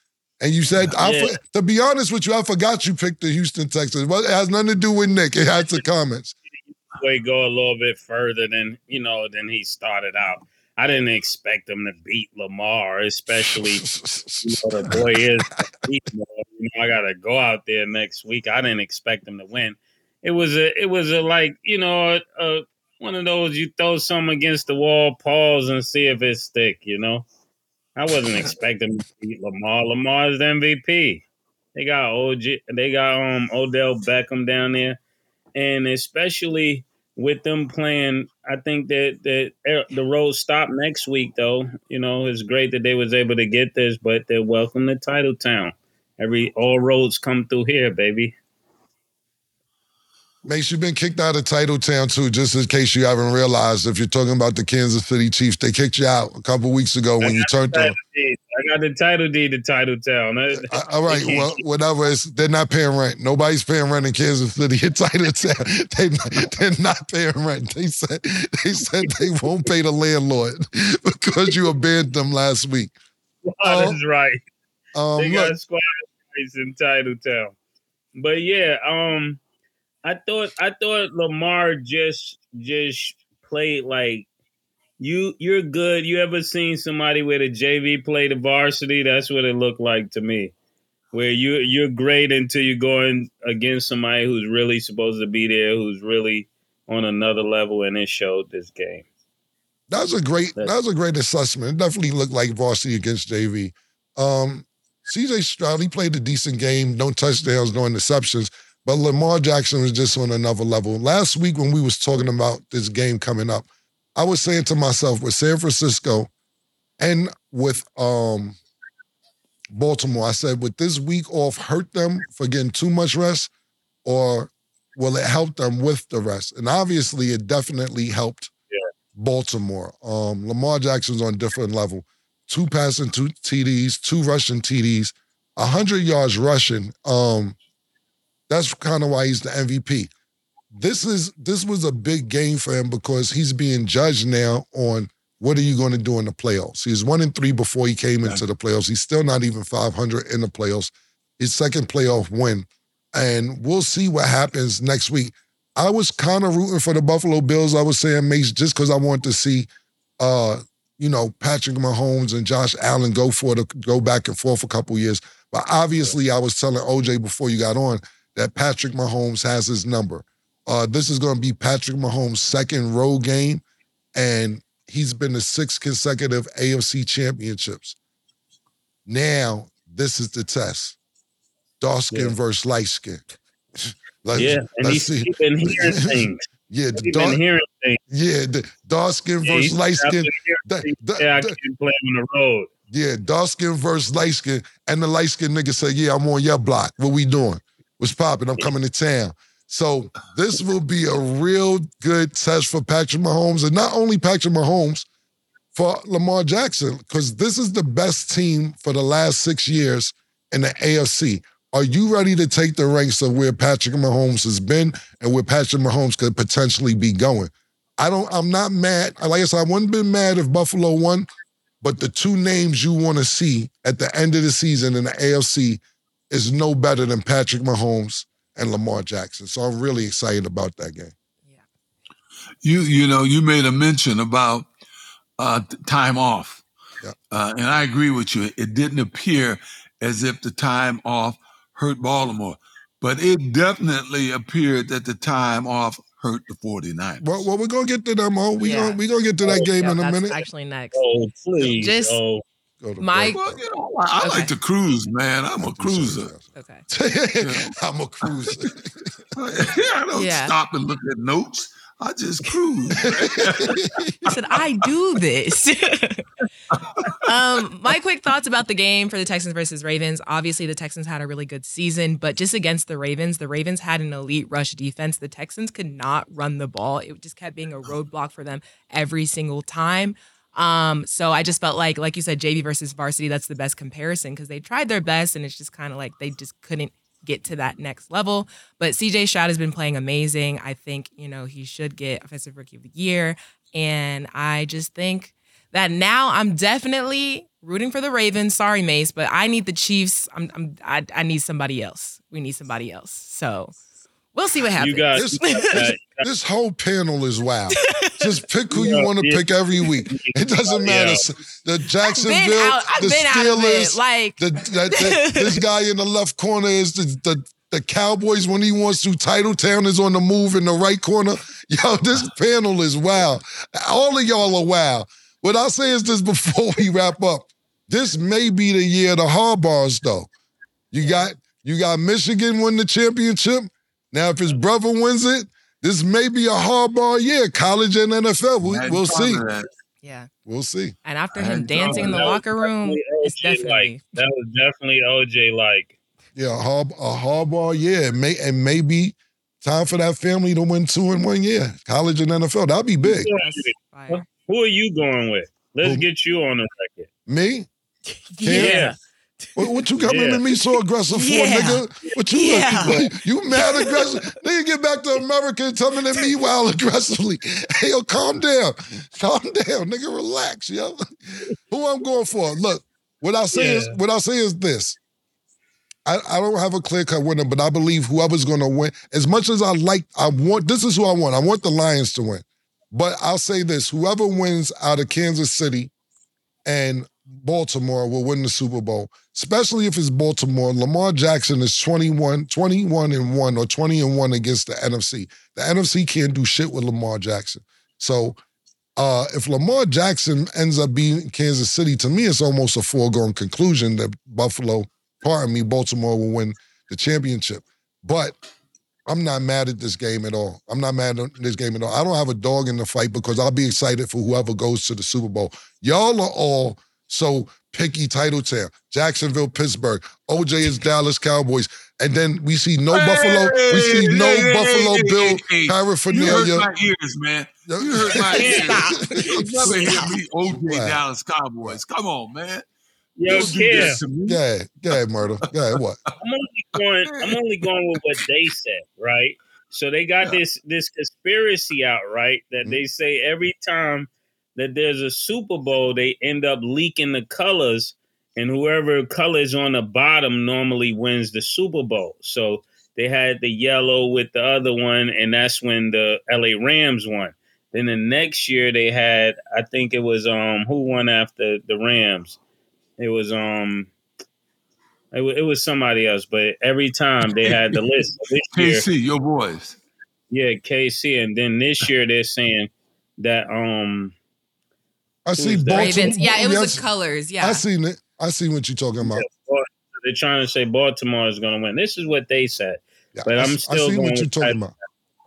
[SPEAKER 1] And you said, yeah. I, to be honest with you, I forgot you picked the Houston Texans. But it has nothing to do with Nick. It had the comments.
[SPEAKER 2] Way go a little bit further than you know than he started out. I didn't expect him to beat Lamar, especially you know, the boy is. You know, I got to go out there next week. I didn't expect him to win. It was a, it was a like you know a, a one of those you throw something against the wall, pause and see if it stick. You know, I wasn't expecting to beat Lamar. Lamar's the MVP. They got OG, they got um Odell Beckham down there, and especially with them playing, I think that that the road stop next week. Though you know, it's great that they was able to get this, but they're welcome to Title Town. Every all roads come through here, baby.
[SPEAKER 1] Mase, you've been kicked out of Titletown too, just in case you haven't realized. If you're talking about the Kansas City Chiefs, they kicked you out a couple weeks ago when you turned them.
[SPEAKER 2] I got the title deed to Titletown.
[SPEAKER 1] Uh, all right, well, whatever. It's, they're not paying rent. Nobody's paying rent in Kansas City at Titletown. they, they're not paying rent. They said they said they won't pay the landlord because you abandoned them last week.
[SPEAKER 2] That um, is right. Um, they got look, squad in Titletown. But yeah, um, I thought I thought Lamar just just played like you you're good. You ever seen somebody with a JV play the varsity? That's what it looked like to me. Where you you're great until you're going against somebody who's really supposed to be there, who's really on another level, and it showed this game.
[SPEAKER 1] That was a great. That was a great assessment. It definitely looked like varsity against JV. Um, CJ Stroud, he played a decent game. No touchdowns, no interceptions. But Lamar Jackson was just on another level. Last week when we was talking about this game coming up, I was saying to myself with San Francisco and with um, Baltimore, I said, would this week off hurt them for getting too much rest, or will it help them with the rest? And obviously, it definitely helped
[SPEAKER 2] yeah.
[SPEAKER 1] Baltimore. Um, Lamar Jackson's on a different level. Two passing, two TDs, two rushing TDs, hundred yards rushing. Um, that's kind of why he's the MVP. This is this was a big game for him because he's being judged now on what are you going to do in the playoffs? He's one in three before he came into the playoffs. He's still not even 500 in the playoffs. His second playoff win. And we'll see what happens next week. I was kind of rooting for the Buffalo Bills. I was saying, Mase, just because I wanted to see, uh, you know, Patrick Mahomes and Josh Allen go for the go back and forth a couple years. But obviously, I was telling OJ before you got on that Patrick Mahomes has his number. Uh, this is going to be Patrick Mahomes' second road game, and he's been to six consecutive AFC championships. Now, this is the test. Dark skin yeah. versus light skin.
[SPEAKER 2] like, yeah, and he's see. been hearing things.
[SPEAKER 1] Yeah,
[SPEAKER 2] the dark, been hearing things.
[SPEAKER 1] Yeah, the dark skin yeah, versus light skin.
[SPEAKER 2] The, the, yeah, I can play on the road.
[SPEAKER 1] Yeah, dark skin versus light skin. And the light skin nigga say, Yeah, I'm on your block. What we doing? What's popping? I'm coming to town. So this will be a real good test for Patrick Mahomes, and not only Patrick Mahomes, for Lamar Jackson, because this is the best team for the last six years in the AFC. Are you ready to take the ranks of where Patrick Mahomes has been and where Patrick Mahomes could potentially be going? I don't. I'm not mad. Like I said, I wouldn't been mad if Buffalo won, but the two names you want to see at the end of the season in the AFC is no better than Patrick Mahomes and Lamar Jackson. So I'm really excited about that game.
[SPEAKER 6] Yeah. You you know you made a mention about uh, time off, yeah. uh, and I agree with you. It didn't appear as if the time off hurt Baltimore, but it definitely appeared that the time off hurt the 49ers.
[SPEAKER 1] Well, well we're gonna get to them. Oh, we yeah. gonna gonna get to that oh, game yeah, in a minute.
[SPEAKER 5] Actually, next.
[SPEAKER 2] Oh, please.
[SPEAKER 5] Just
[SPEAKER 2] oh.
[SPEAKER 5] My,
[SPEAKER 6] well, you know, I, okay. like to cruise, man. I'm a cruiser.
[SPEAKER 5] Okay.
[SPEAKER 1] I'm a cruiser.
[SPEAKER 6] I don't yeah. stop and look at notes. I just cruise.
[SPEAKER 5] I said, I do this. um, my quick thoughts about the game for the Texans versus Ravens. Obviously, the Texans had a really good season, but just against the Ravens, the Ravens had an elite rush defense. The Texans could not run the ball. It just kept being a roadblock for them every single time. Um, so I just felt like, like you said, JV versus varsity, that's the best comparison because they tried their best and it's just kind of like they just couldn't get to that next level. But CJ Stroud has been playing amazing. I think, you know, he should get Offensive Rookie of the Year. And I just think that now I'm definitely rooting for the Ravens. Sorry, Mase, but I need the Chiefs. I'm, I'm I, I need somebody else. We need somebody else. So we'll see what happens.
[SPEAKER 2] You got,
[SPEAKER 1] this, this whole panel is wild. Just pick who you want to pick every week. It doesn't matter. The Jacksonville,
[SPEAKER 5] out,
[SPEAKER 1] the Steelers,
[SPEAKER 5] like
[SPEAKER 1] the, the, the, this guy in the left corner is the, the the Cowboys when he wants to. Titletown is on the move in the right corner. Yo, this panel is wild. All of y'all are wild. What I'll say is this before we wrap up. This may be the year of the Harbaughs, though. You got you got Michigan win the championship. Now, if his brother wins it, this may be a Harbaugh year, college and NFL. We, will see.
[SPEAKER 5] Yeah,
[SPEAKER 1] we'll see.
[SPEAKER 5] And after him dancing in the locker room, it's definitely
[SPEAKER 2] like, that was definitely OJ like.
[SPEAKER 1] Yeah, a, hard, a Harbaugh year, may and maybe time for that family to win two in one year, college and NFL. That'd be big.
[SPEAKER 2] Who are you going with? Let's Who? get you on the record.
[SPEAKER 1] Me?
[SPEAKER 2] yeah.
[SPEAKER 1] What, what you coming yeah. to me so aggressive for, yeah. nigga? What you yeah. like, you mad aggressive? nigga, get back to America and coming at me while aggressively. Hey, yo, calm down. Calm down, nigga. Relax, yo. Who I'm going for? Look, what I say yeah. is what I say is this. I, I don't have a clear cut winner, but I believe whoever's going to win. As much as I like, I want this is who I want. I want the Lions to win. But I'll say this: whoever wins out of Kansas City and Baltimore will win the Super Bowl. Especially if it's Baltimore. Lamar Jackson is 21, 21 and 1 or 20 and 1 against the NFC. The NFC can't do shit with Lamar Jackson. So uh, if Lamar Jackson ends up being Kansas City, to me, it's almost a foregone conclusion that Buffalo, pardon me, Baltimore will win the championship. But I'm not mad at this game at all. I'm not mad at this game at all. I don't have a dog in the fight because I'll be excited for whoever goes to the Super Bowl. Y'all are all so picky title town. Jacksonville, Pittsburgh. OJ is Dallas Cowboys. And then we see no
[SPEAKER 6] Hey,
[SPEAKER 1] Buffalo. We see no
[SPEAKER 6] hey, hey,
[SPEAKER 1] Buffalo
[SPEAKER 6] hey,
[SPEAKER 1] Bill
[SPEAKER 6] hey, hey. You hurt my ears, man. You hurt my ears.
[SPEAKER 5] Stop.
[SPEAKER 6] You never hear me OJ
[SPEAKER 1] Wow.
[SPEAKER 6] Dallas Cowboys. Come on, man.
[SPEAKER 2] Yo,
[SPEAKER 6] Don't do
[SPEAKER 2] Kev,
[SPEAKER 6] this to me.
[SPEAKER 1] Go ahead. Go ahead, murder. Go ahead. What?
[SPEAKER 2] I'm only going. I'm only going with what they said, right? So they got
[SPEAKER 6] Yeah.
[SPEAKER 2] this this conspiracy out, right? That
[SPEAKER 1] Mm-hmm.
[SPEAKER 2] they say every time that there's a Super Bowl, they end up leaking the colors, and whoever color is on the bottom normally wins the Super Bowl. So they had the yellow with the other one, and that's when the LA Rams won. Then the next year they had, I think it was um who won after the Rams? It was um it, wa- it was somebody else, but every time they had the list. This year,
[SPEAKER 6] KC, your boys.
[SPEAKER 2] yeah, KC, and then this year they're saying that um
[SPEAKER 1] I see Baltimore.
[SPEAKER 5] Ravens. Yeah, it was
[SPEAKER 1] Yes,
[SPEAKER 5] the colors. Yeah.
[SPEAKER 1] I seen it. I see what you're talking about.
[SPEAKER 2] they're trying to say Baltimore is going to win. This is what they said.
[SPEAKER 1] Yeah,
[SPEAKER 2] But
[SPEAKER 1] I,
[SPEAKER 2] I'm
[SPEAKER 1] s- I
[SPEAKER 2] still
[SPEAKER 1] see
[SPEAKER 2] going
[SPEAKER 1] what you're talking
[SPEAKER 2] that.
[SPEAKER 1] about.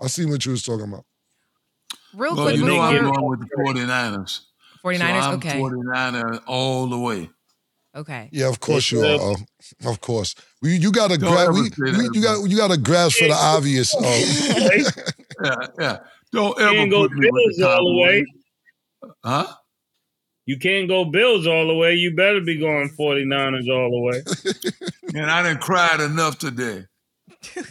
[SPEAKER 1] I see what you was talking about.
[SPEAKER 5] Real
[SPEAKER 6] Well,
[SPEAKER 5] quick
[SPEAKER 6] you know I'm going with the 49ers.
[SPEAKER 5] 49ers.
[SPEAKER 6] so I'm
[SPEAKER 5] okay.
[SPEAKER 6] 49er all the way.
[SPEAKER 5] Okay.
[SPEAKER 1] Yeah, of course you are. uh, of course, we, you got to grab. We, we- you got you got to grasp for the obvious. Uh,
[SPEAKER 6] Yeah, yeah. Don't
[SPEAKER 2] You
[SPEAKER 6] ever
[SPEAKER 2] ain't go
[SPEAKER 6] put me with the
[SPEAKER 2] Bills all the way.
[SPEAKER 6] Huh?
[SPEAKER 2] You can't go Bills all the way. You better be going 49ers all the way.
[SPEAKER 6] And I didn't cried enough today.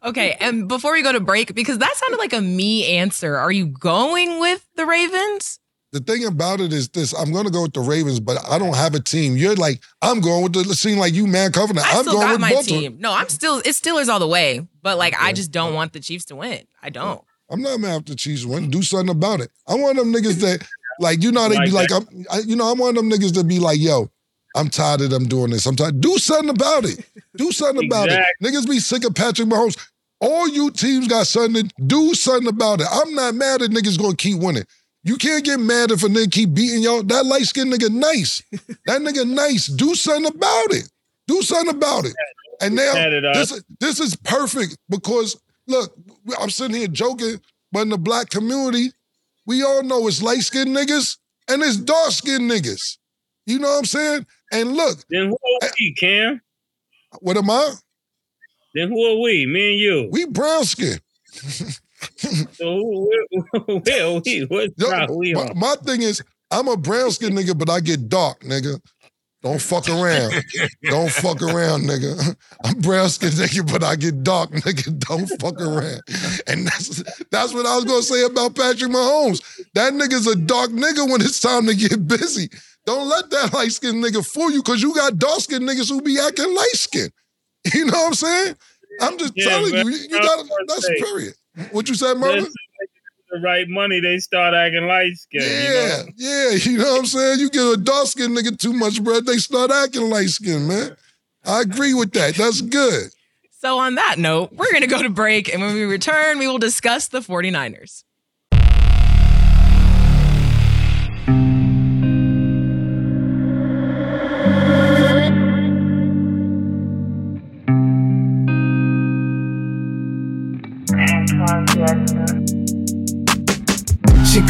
[SPEAKER 5] Okay. And before we go to break, because that sounded like a me answer, are you going with the Ravens?
[SPEAKER 1] the thing about it is this: I'm going to go with the Ravens, but I don't have a team. You're like, I'm going with the. It seem like you, man, Covenant.
[SPEAKER 5] I
[SPEAKER 1] I'm
[SPEAKER 5] still
[SPEAKER 1] going
[SPEAKER 5] got
[SPEAKER 1] with
[SPEAKER 5] my
[SPEAKER 1] Baltimore.
[SPEAKER 5] team. No, I'm still, it's Steelers all the way. But like, I just don't want the Chiefs to win. I don't.
[SPEAKER 1] I'm not mad if the Chiefs win. Do something about it. I want them niggas that, like, you know, they be like,
[SPEAKER 2] Like
[SPEAKER 1] I'm, I, you know, I'm one of them niggas that be like, yo, I'm tired of them doing this. I'm tired. Do something about it. Do something about it. Niggas be sick of Patrick Mahomes. All you teams got something to do something about it. I'm not mad at niggas gonna keep winning. You can't get mad if a nigga keep beating y'all. That light skinned nigga nice. That nigga nice. Do something about it. Do something about it. And now
[SPEAKER 2] Set it up.
[SPEAKER 1] this, this is perfect because look, I'm sitting here joking, but in the black community, we all know it's light skinned niggas and it's dark skinned niggas. You know what I'm saying? And look,
[SPEAKER 2] Then who are we, eh, Cam?
[SPEAKER 1] what am I?
[SPEAKER 2] Then who are we? Me and you.
[SPEAKER 1] We brown skin.
[SPEAKER 2] So who, where, where are we? What
[SPEAKER 1] Yo,
[SPEAKER 2] we
[SPEAKER 1] my, my thing is, I'm a brown skin nigga, but I get dark, nigga. Don't fuck around. Don't fuck around, nigga. I'm brown skin nigga, but I get dark, nigga. Don't fuck around. And that's that's what I was gonna say about Patrick Mahomes. That nigga's a dark nigga when it's time to get busy. Don't let that light skinned nigga fool you, cause you got dark skinned niggas who be acting light skinned. You know what I'm saying? I'm just
[SPEAKER 2] Yeah,
[SPEAKER 1] telling
[SPEAKER 2] man.
[SPEAKER 1] you, you got
[SPEAKER 2] was gonna
[SPEAKER 1] that's period. What you said, Murder?
[SPEAKER 2] That's the right money, they start acting light skinned.
[SPEAKER 1] Yeah, yeah, you know what I'm saying? You give a dark skinned nigga too much bread, they start acting light skinned, man. I agree with that. That's good.
[SPEAKER 5] So on that note, we're going to go to break. And when we return, we will discuss the 49ers.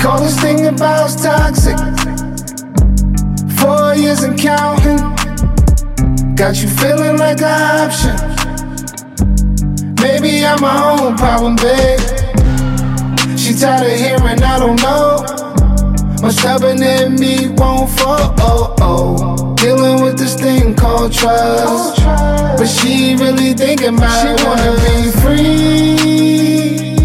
[SPEAKER 3] Called this thing about toxic. Four years and counting. Got you feeling like an option. Maybe I'm my own problem, babe. She tired of hearing I don't know. My stubborn in me won't fall. Oh, oh. Dealing with this thing called trust. But she really thinking about She wanna be free.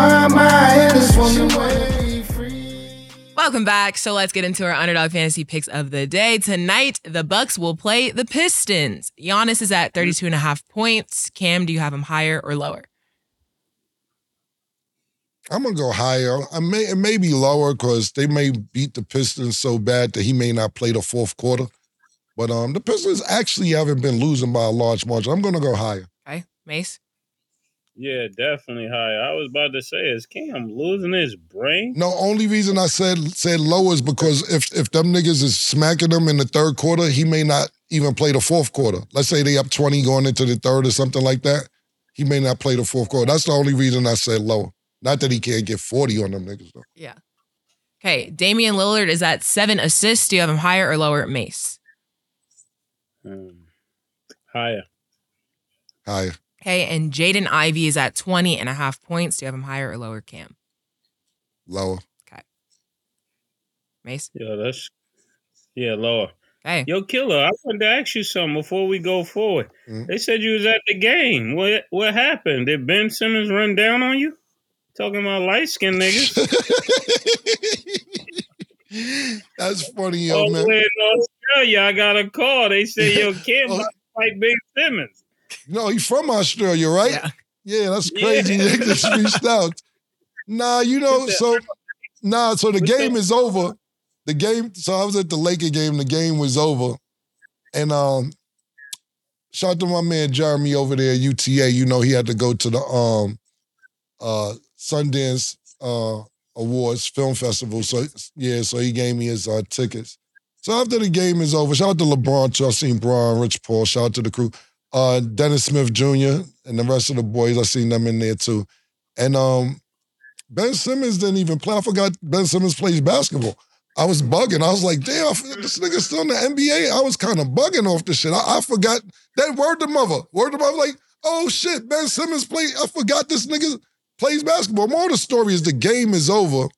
[SPEAKER 3] Why am I in this woman wanna be free?
[SPEAKER 5] Welcome back. So let's get into our underdog fantasy picks of the day. Tonight, the Bucks will play the Pistons. Giannis is at 32 and a half points. Cam, do you have him higher or lower?
[SPEAKER 1] I'm gonna go higher. I may it may be lower because they may beat the Pistons so bad that he may not play the fourth quarter. But um, the Pistons actually haven't been losing by a large margin. I'm gonna go higher.
[SPEAKER 5] Okay. Mase?
[SPEAKER 2] Yeah, definitely high. I was about to say, is Cam losing his brain?
[SPEAKER 1] No, only reason I said said lower is because if if them niggas is smacking them in the third quarter, he may not even play the fourth quarter. Let's say they up 20 going into the third or something like that. He may not play the fourth quarter. That's the only reason I said lower. Not that he can't get 40 on them niggas though.
[SPEAKER 5] Yeah. Okay. Damian Lillard is at seven assists. Do you have him higher or lower, Mase?
[SPEAKER 2] Um, higher.
[SPEAKER 1] Higher.
[SPEAKER 5] Okay. And Jaden Ivey is at 20 and a half points. Do you have him higher or lower, Cam?
[SPEAKER 1] Lower.
[SPEAKER 5] Okay. Mase?
[SPEAKER 2] Yeah, that's yeah, lower.
[SPEAKER 5] Hey.
[SPEAKER 2] Yo, killer, I wanted to ask you something before we go forward.
[SPEAKER 1] Mhm.
[SPEAKER 2] They said you was at the game. What what happened? Did Ben Simmons run down on you? Talking about light skinned niggas.
[SPEAKER 1] That's funny, yo,
[SPEAKER 2] All the
[SPEAKER 1] man.
[SPEAKER 2] way in Australia, I got a call. They said, "Yo, Cam
[SPEAKER 1] Oh.
[SPEAKER 2] might fight Ben Simmons."
[SPEAKER 1] No, he's from Australia, right?
[SPEAKER 5] Yeah.
[SPEAKER 1] Yeah, that's crazy.
[SPEAKER 2] Yeah.
[SPEAKER 1] They just reached out. Nah, you know, so nah, so the game is over. The game, so I was at the Laker game, the game was over. And um shout out to my man Jeremy over there at UTA. You know, he had to go to the um uh Sundance uh Awards Film Festival. So yeah, so he gave me his uh tickets. So after the game is over, shout out to LeBron too. I seen Bron, Rich Paul, shout out to the crew uh, Dennis Smith Jr. and the rest of the boys. I seen them in there too. And um, Ben Simmons didn't even play. I forgot Ben Simmons plays basketball. I was bugging. I was like, damn, this nigga's still in the NBA. I was kind of bugging off the shit. I, I forgot that word to mother. Word to mother, like, oh shit, Ben Simmons play. I forgot this nigga plays basketball. More of the story is the game is over,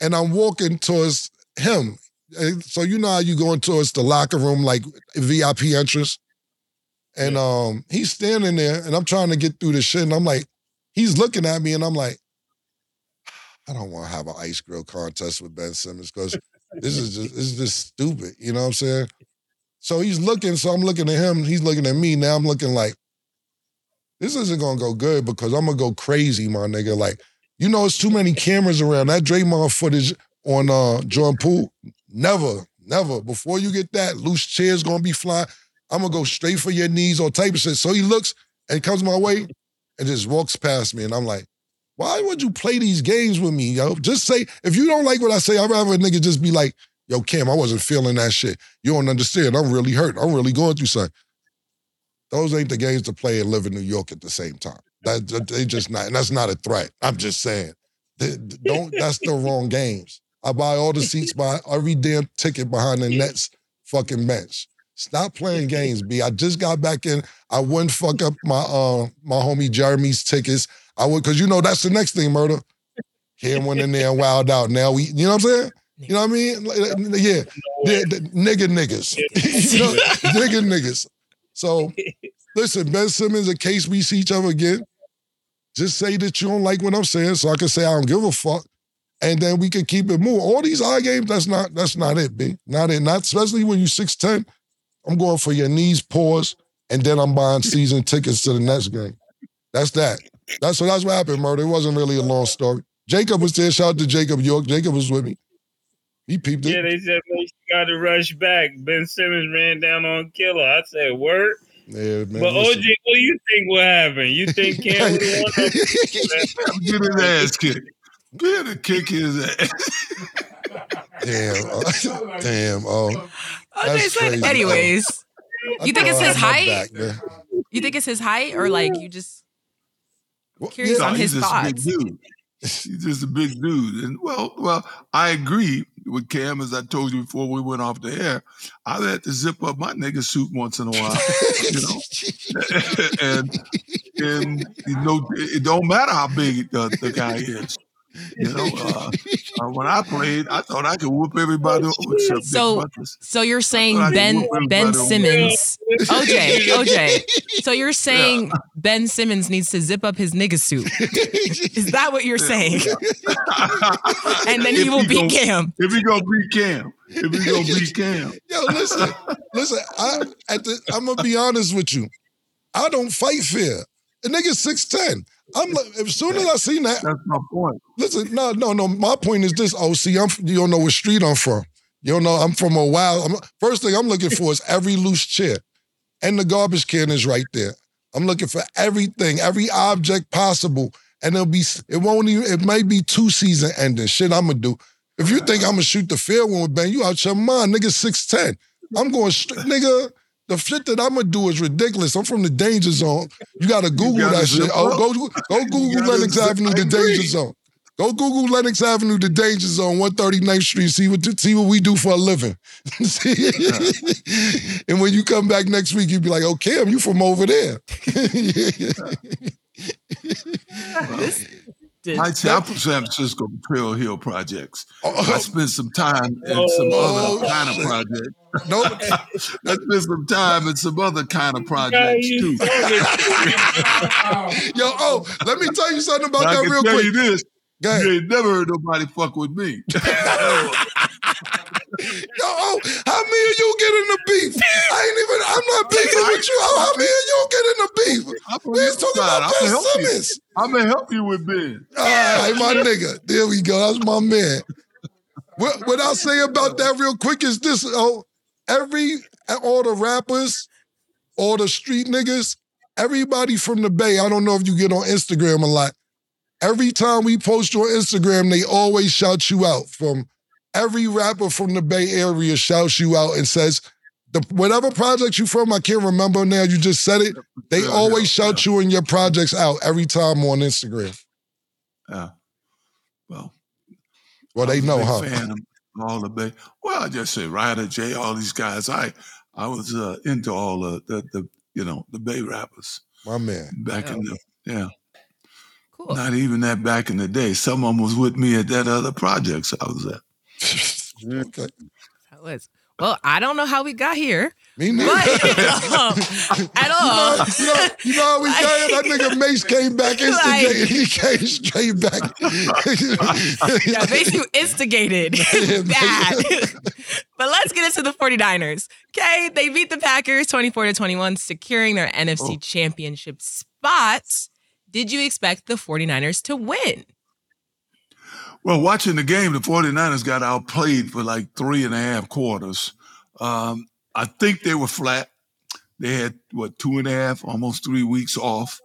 [SPEAKER 1] and I'm walking towards him. So you know how you going towards the locker room, like VIP entrance. And um, he's standing there, and I'm trying to get through the shit, and I'm like, he's looking at me, and I'm like, I don't want to have an ice grill contest with Ben Simmons because this is just this is just stupid. You know what I'm saying? So he's looking, so I'm looking at him, he's looking at me. Now I'm looking like, this isn't gonna go good because I'm gonna go crazy, my nigga. Like, you know, it's too many cameras around. That Draymond footage on uh Jordan Poole, never, never. Before you get that, loose chairs gonna be flying. I'm gonna go straight for your knees or type of shit. So he looks and comes my way and just walks past me, and I'm like, why would you play these games with me, yo? Just say if you don't like what I say, I'd rather a nigga just be like, yo, Cam, I wasn't feeling that shit. You don't understand. I'm really hurt. I'm really going through something. Those ain't the games to play and live in New York at the same time. That they just not, and that's not a threat. I'm just saying. They- don't that's the wrong games. I buy all the seats buy every damn ticket behind the Nets fucking bench. Stop playing games, B. I just got back in. I wouldn't fuck up my uh my homie Jeremy's tickets. I would because you know that's the next thing, murder. Cam went in there and wowed out. Now we, you know what I'm saying? You know what I mean? Yeah, yeah, the nigga niggas. you know, nigga niggas. So listen, Ben Simmons, in case we see each other again, just say that you don't like what I'm saying, so I can say I don't give a fuck, and then we can keep it moving. All these eye games, that's not that's not it, B. Not it. Not especially when you six ten. I'm going for your knees, pause, and then I'm buying season tickets to the next game. That's that. That's what that's what happened, murder. It wasn't really a long story. Jacob was there. Shout out to Jacob York. Jacob was with me. He peeped it.
[SPEAKER 2] Yeah, they said man, you got to rush back. Ben Simmons ran down on Killer. I said, "Word."
[SPEAKER 1] Yeah, man.
[SPEAKER 2] but
[SPEAKER 1] listen.
[SPEAKER 2] OG, what do you think will happen? You think Cam would have won?
[SPEAKER 6] Get his ass kicked. Get a kick his ass.
[SPEAKER 1] Damn. uh, damn. Oh.
[SPEAKER 5] OJ
[SPEAKER 1] That's
[SPEAKER 5] said,
[SPEAKER 1] crazy.
[SPEAKER 5] anyways.
[SPEAKER 1] I
[SPEAKER 5] You think it's his height?
[SPEAKER 1] back.
[SPEAKER 5] You think it's his height or like you just
[SPEAKER 1] Well,
[SPEAKER 5] Curious
[SPEAKER 1] yeah,
[SPEAKER 5] on his
[SPEAKER 6] he's just a big
[SPEAKER 5] thoughts.
[SPEAKER 6] dude. He's just a big dude. And well, well, I agree with Cam as I told you before we went off the air. I had to zip up my nigga suit once in a while, you know. and and you know, it don't matter how big uh, the guy is. You know, uh, uh, when I played, I thought I could whoop everybody over
[SPEAKER 5] So-
[SPEAKER 6] Dick
[SPEAKER 5] So you're saying Ben
[SPEAKER 6] whoop everybody
[SPEAKER 5] Ben
[SPEAKER 6] over.
[SPEAKER 5] Simmons, OJ, OJ. So you're saying Ben Simmons needs to zip up his nigga suit? Is that what you're saying? And then he will
[SPEAKER 6] he
[SPEAKER 5] beat
[SPEAKER 6] gon-
[SPEAKER 5] Cam.
[SPEAKER 6] If he gonna beat Cam, if he gonna beat Cam,
[SPEAKER 1] Yo, listen, listen. I at the, I'm gonna be honest with you. I don't fight fair. The nigga six ten. I'm like, as soon as I seen that,
[SPEAKER 6] that's my point.
[SPEAKER 1] listen, no, no, no. My point is this. Oh, see, I'm you don't know what street I'm from. You don't know I'm from a wild. I'm, first thing I'm looking for is every loose chair, and the garbage can is right there. I'm looking for everything, every object possible, and it'll be. It won't even. It may be two season ending. Shit, I'm gonna do. If you think I'm gonna shoot the fair one with Ben, you out your mind, nigga. Six ten. I'm going straight, nigga. The shit that I'm gonna do is ridiculous. I'm from the danger zone. You gotta Google
[SPEAKER 6] gotta
[SPEAKER 1] that shit.
[SPEAKER 6] zip
[SPEAKER 1] Oh, go go Google
[SPEAKER 6] gotta
[SPEAKER 1] Lenox
[SPEAKER 6] zip-
[SPEAKER 1] Avenue, the danger zone. Go Google Lenox Avenue, the danger zone, 139th Street. See what see what we do for a living. See? and when you come back next week, you'd be like, "Oh, Cam, you from over there?"
[SPEAKER 6] I say I'm from San Francisco Potrero Hill projects. Oh, oh, I
[SPEAKER 1] oh,
[SPEAKER 6] spent some time in some
[SPEAKER 1] Oh,
[SPEAKER 6] other kind of
[SPEAKER 1] shit.
[SPEAKER 6] projects.
[SPEAKER 1] no,
[SPEAKER 6] I spent some time in some other kind of projects
[SPEAKER 2] you
[SPEAKER 6] too.
[SPEAKER 1] yo, oh, let me tell you something about
[SPEAKER 6] But I
[SPEAKER 1] that
[SPEAKER 6] can
[SPEAKER 1] real
[SPEAKER 6] tell
[SPEAKER 1] quick.
[SPEAKER 6] You
[SPEAKER 1] Go ahead.
[SPEAKER 6] you ain't never heard nobody fuck with me.
[SPEAKER 1] Yo, oh, how me and you get in the beef? I ain't even, I'm not beefing with you. How me and you get in the beef?
[SPEAKER 6] I'm from
[SPEAKER 1] We was talking about Ben
[SPEAKER 6] gonna help you.
[SPEAKER 1] Simmons.
[SPEAKER 6] I'm gonna help you with Ben.
[SPEAKER 1] All right, my nigga. There we go. That's my man. What, what I'll say about that real quick is this: oh, every all the rappers, all the street niggas, everybody from the Bay. I don't know if you get on Instagram a lot. Every time we post you on Instagram, they always shout you out. From every rapper from the Bay Area shouts you out and says, the whatever project you from, I can't remember now. You just said it. They
[SPEAKER 6] Yeah,
[SPEAKER 1] always
[SPEAKER 6] yeah,
[SPEAKER 1] shout you and your projects out every time on Instagram.
[SPEAKER 6] Yeah. Well,
[SPEAKER 1] Well, they
[SPEAKER 6] I was
[SPEAKER 1] know,
[SPEAKER 6] big
[SPEAKER 1] huh?
[SPEAKER 6] Fan of all the Bay. Well, I just say Ryder J, all these guys. I I was uh, into all the, the the you know the Bay rappers
[SPEAKER 1] My man.
[SPEAKER 6] back in the yeah.
[SPEAKER 5] Cool.
[SPEAKER 6] Not even that back in the day. Someone was with me at that other projects I was at.
[SPEAKER 1] okay.
[SPEAKER 5] That was well. I don't know how we got here,
[SPEAKER 1] Me
[SPEAKER 5] but
[SPEAKER 1] neither.
[SPEAKER 5] um, at
[SPEAKER 1] You
[SPEAKER 5] all.
[SPEAKER 1] know, you know, you know how we got it? That nigga Mase came back instigated. he came straight back.
[SPEAKER 5] Yeah, makes you instigated. Bad. but let's get into the 49ers. Okay, they beat the Packers 24 to 21, securing their NFC
[SPEAKER 6] Oh.
[SPEAKER 5] championship spot. Did you expect the 49ers to win?
[SPEAKER 6] Well, watching the game, the 49ers got outplayed for like three and a half quarters. Um, I think they were flat. They had, what, two and a half, almost three weeks off.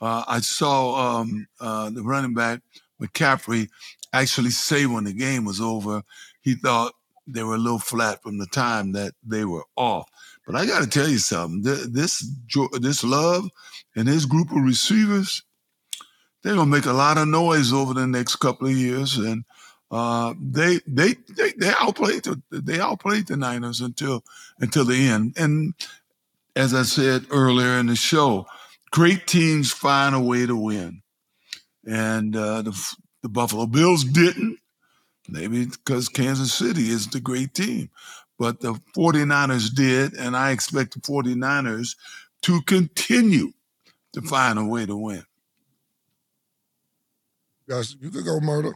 [SPEAKER 6] Uh, I saw um, uh, the running back, McCaffrey, actually say when the game was over, he thought they were a little flat from the time that they were off. But I got to tell you something. This this love and this group of receivers, they're gonna make a lot of noise over the next couple of years, and uh, they they they they outplayed the, they outplayed the Niners until until the end. And as I said earlier in the show, great teams find a way to win, and uh, the the Buffalo Bills didn't. Maybe because Kansas City is the great team. But the 49ers did, and I expect the 49ers to continue to find a way to win.
[SPEAKER 1] Guys, you could go murder.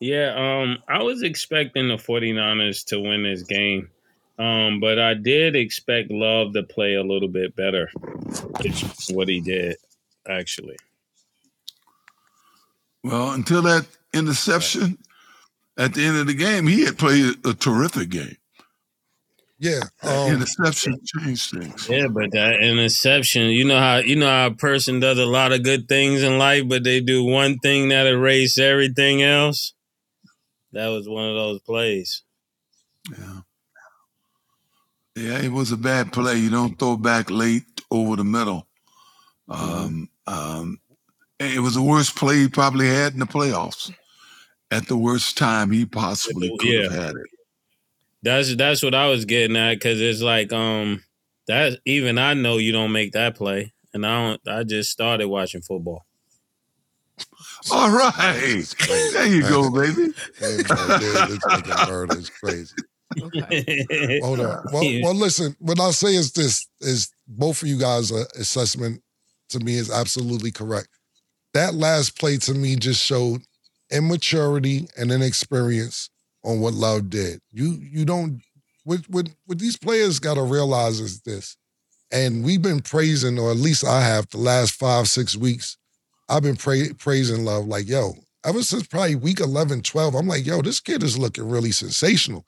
[SPEAKER 2] Yeah, um, I was expecting the 49ers to win this game. Um, but I did expect Love to play a little bit better. Which is what he did, actually.
[SPEAKER 6] Well, until that interception at the end of the game, he had played a terrific game.
[SPEAKER 1] Yeah. Um,
[SPEAKER 6] interception changed things.
[SPEAKER 2] Yeah, but that interception, you know how you know how a person does a lot of good things in life, but they do one thing that erases everything else. That was one of those plays.
[SPEAKER 6] Yeah. Yeah, it was a bad play. You don't throw back late over the middle. Um, um, it was the worst play he probably had in the playoffs. At the worst time he possibly could have had it.
[SPEAKER 2] That's that's what I was getting at because it's like um that even I know you don't make that play, and I don't. I just started watching football.
[SPEAKER 6] All right. There you go, baby.
[SPEAKER 1] Hey, man, dude, this is crazy. Hold on. Well, well, listen. What I'll say is this: is both of you guys' uh, assessment to me is absolutely correct. That last play to me just showed immaturity and inexperience on what Love did. You you don't what what what these players got to realize is this, and we've been praising, or at least I have, the last five six weeks. I've been pra- praising Love like yo. Ever since probably week 11, 12, I'm like, yo, this kid is looking really sensational.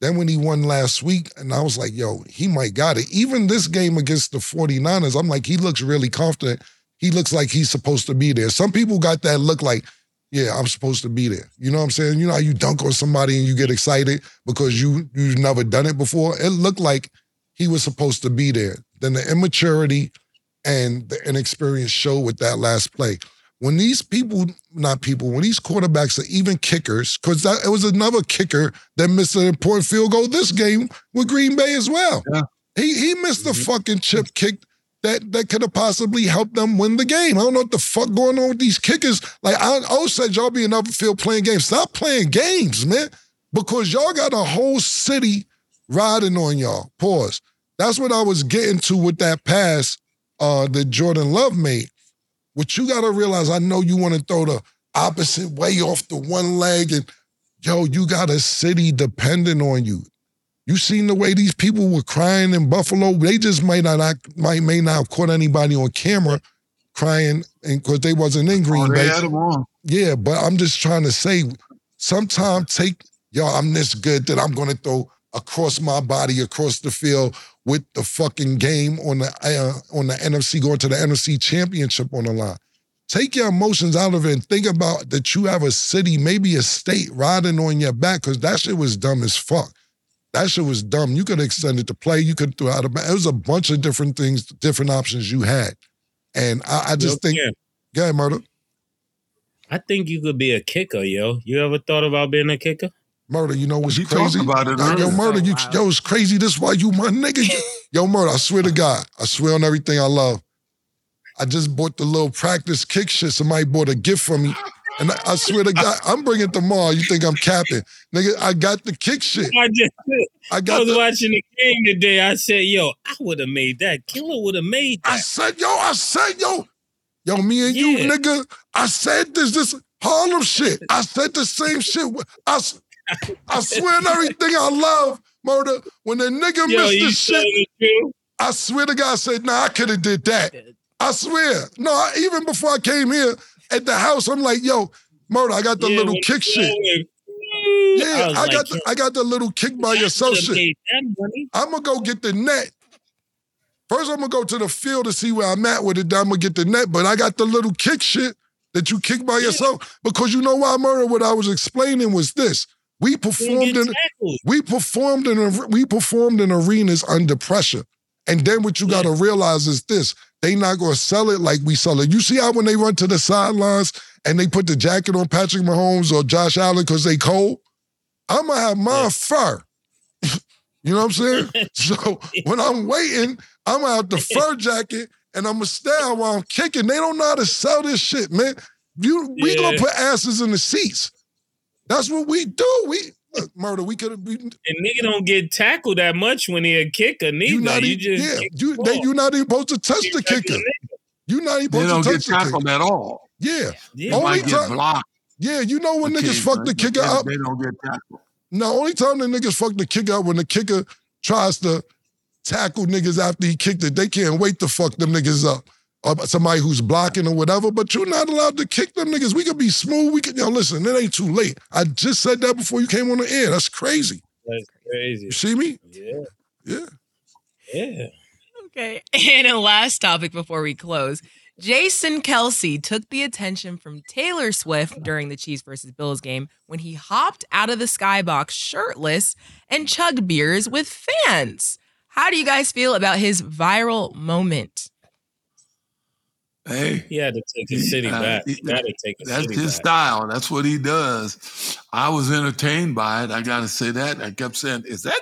[SPEAKER 1] Then when he won last week, and I was like, yo, he might got it. Even this game against the 49ers, I'm like, he looks really confident. He looks like he's supposed to be there. Some people got that look like, yeah, I'm supposed to be there. You know what I'm saying? You know how you dunk on somebody and you get excited because you you've never done it before? It looked like he was supposed to be there. Then the immaturity and the inexperience showed with that last play. When these people, not people, when these quarterbacks are even kickers, because that it was another kicker that missed an important field goal this game with Green Bay as well.
[SPEAKER 6] Yeah.
[SPEAKER 1] He he missed the mm-hmm. fucking chip kick that that could have possibly helped them win the game. I don't know what the fuck going on with these kickers. Like I always said, y'all be in other field playing games. Stop playing games, man, because y'all got a whole city riding on y'all. Pause. That's what I was getting to with that pass uh, that Jordan Love made. What you got to realize, I know you want to throw the opposite way off the one leg, and yo, you got a city depending on you. You seen the way these people were crying in Buffalo? They just might not might may not have caught anybody on camera crying, and because they wasn't in Green
[SPEAKER 6] Oh,
[SPEAKER 1] Bay.
[SPEAKER 6] they had him on.
[SPEAKER 1] Yeah, but I'm just trying to say, sometimes take, yo, I'm this good that I'm gonna throw across my body, across the field with the fucking game on the uh, on the NFC, going to the NFC championship on the line. Take your emotions out of it and think about that you have a city, maybe a state riding on your back, because that shit was dumb as fuck. That shit was dumb. You could extend it to play, you could throw out a it was a bunch of different things, different options you had. And I, I just
[SPEAKER 2] Yo,
[SPEAKER 1] think,
[SPEAKER 2] yeah,
[SPEAKER 1] go ahead, murder.
[SPEAKER 2] I think you could be a kicker, yo. You ever thought about being a kicker?
[SPEAKER 1] Murder, you know what's
[SPEAKER 6] We
[SPEAKER 1] crazy?
[SPEAKER 6] about it
[SPEAKER 1] Yo,
[SPEAKER 6] earlier.
[SPEAKER 1] murder, you,
[SPEAKER 5] wow.
[SPEAKER 1] yo, it's crazy. This why you my nigga. yo, murder, I swear to God, I swear on everything I love. I just bought the little practice kick shit. Somebody bought a gift for me. And I, I swear to God, I'm bringing it tomorrow. You think I'm capping. Nigga, I got the kick shit.
[SPEAKER 2] I just
[SPEAKER 1] I
[SPEAKER 2] I was
[SPEAKER 1] the,
[SPEAKER 2] watching the game today. I said, yo, I would have made that. Killer would have made
[SPEAKER 1] I said, yo, I said, yo, yo, me and you, nigga, I said this, this Harlem shit. I said the same shit. I, I swear on everything I love, murder. When the nigga
[SPEAKER 2] Yo,
[SPEAKER 1] missed the shit? I swear to God, I said, nah, I could have did that. I swear. No, I, even before I came here at the house, I'm like, yo, murder, I got the
[SPEAKER 2] Yeah,
[SPEAKER 1] little kick shit. Yeah,
[SPEAKER 2] was
[SPEAKER 1] I,
[SPEAKER 2] like,
[SPEAKER 1] got the, I got the little kick by yourself shit. I'm gonna go get the net. First, I'm gonna go to the field to see where I'm at with it. Then I'm gonna get the net, but I got the little kick shit that you kick by yourself because you know why, murder. What I was explaining was this: we performed in we performed in we performed in arenas under pressure. And then what you got to realize is this: they not gonna sell it like we sell it. You see how when they run to the sidelines and they put the jacket on Patrick Mahomes or Josh Allen because they cold, I'm gonna have my
[SPEAKER 2] Yeah.
[SPEAKER 1] fur. you know what I'm saying? so when I'm waiting, I'm gonna have the fur jacket and I'm gonna stand while I'm kicking. They don't know how to sell this shit, man. You we gonna put asses in the seats. That's what we do. We look, murder. We could have. Beaten.
[SPEAKER 2] And nigga don't get tackled that much when he a kicker neither.
[SPEAKER 1] You
[SPEAKER 2] You,
[SPEAKER 1] not even,
[SPEAKER 2] just
[SPEAKER 1] yeah, you,
[SPEAKER 2] the
[SPEAKER 1] they, you're not even supposed to touch
[SPEAKER 2] Kick
[SPEAKER 1] the kicker.
[SPEAKER 2] nigga.
[SPEAKER 1] You're not even
[SPEAKER 6] They
[SPEAKER 1] supposed
[SPEAKER 6] don't
[SPEAKER 1] to
[SPEAKER 6] get
[SPEAKER 1] touch the kicker.
[SPEAKER 6] tackled at all.
[SPEAKER 1] Yeah,
[SPEAKER 2] Yeah.
[SPEAKER 1] Only
[SPEAKER 6] might get
[SPEAKER 1] time-
[SPEAKER 6] blocked.
[SPEAKER 1] yeah. You know when niggas fuck the kicker
[SPEAKER 6] but
[SPEAKER 1] up.
[SPEAKER 6] They, they don't get tackled.
[SPEAKER 1] No, only time the niggas fuck the kicker up when the kicker tries to tackle niggas after he kicked it. They can't wait to fuck them niggas up. Or somebody who's blocking or whatever, but you're not allowed to kick them niggas. We could be smooth. We could, yo, listen, it ain't too late. I just said that before you came on the air. That's crazy.
[SPEAKER 2] That's crazy.
[SPEAKER 1] You see me?
[SPEAKER 2] Yeah.
[SPEAKER 1] Yeah.
[SPEAKER 2] Yeah.
[SPEAKER 5] Okay. And a last topic before we close. Jason Kelce took the attention from Taylor Swift during the Chiefs versus Bills game when he hopped out of the skybox shirtless and chugged beers with fans. How do you guys feel about his viral moment?
[SPEAKER 6] Hey,
[SPEAKER 2] He had to take his city
[SPEAKER 6] Uh,
[SPEAKER 2] back.
[SPEAKER 6] he-
[SPEAKER 2] He got to take his
[SPEAKER 6] that's
[SPEAKER 2] city
[SPEAKER 6] his
[SPEAKER 2] back.
[SPEAKER 6] style. That's what he does. I was entertained by it. I got to say that. I kept saying, "Is that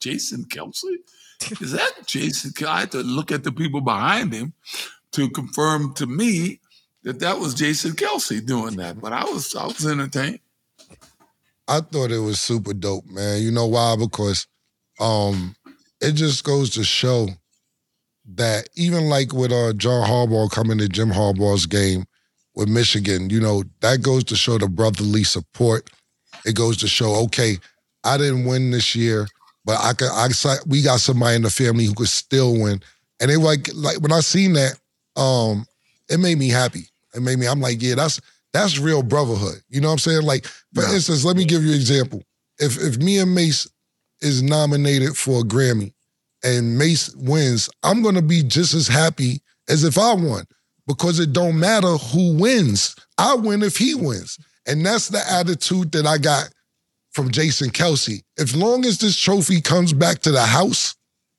[SPEAKER 6] Jason Kelce? Is that Jason?" Kel-" I had to look at the people behind him to confirm to me that that was Jason Kelce doing that, but I was I was entertained.
[SPEAKER 1] I thought it was super dope, man. You know why? Because um, it just goes to show that even like with uh, John Harbaugh coming to Jim Harbaugh's game with Michigan, you know, that goes to show the brotherly support. It goes to show, okay, I didn't win this year, but I could, I we got somebody in the family who could still win. And it like like when I seen that, um, it made me happy. It made me, I'm like, yeah, that's that's real brotherhood. You know what I'm saying? Like, for yeah. instance, let me give you an example. If if me and Mase is nominated for a Grammy and Mase wins, I'm gonna be just as happy as if I won because it don't matter who wins. I win if he wins. And that's the attitude that I got from Jason Kelce. As long as this trophy comes back to the house,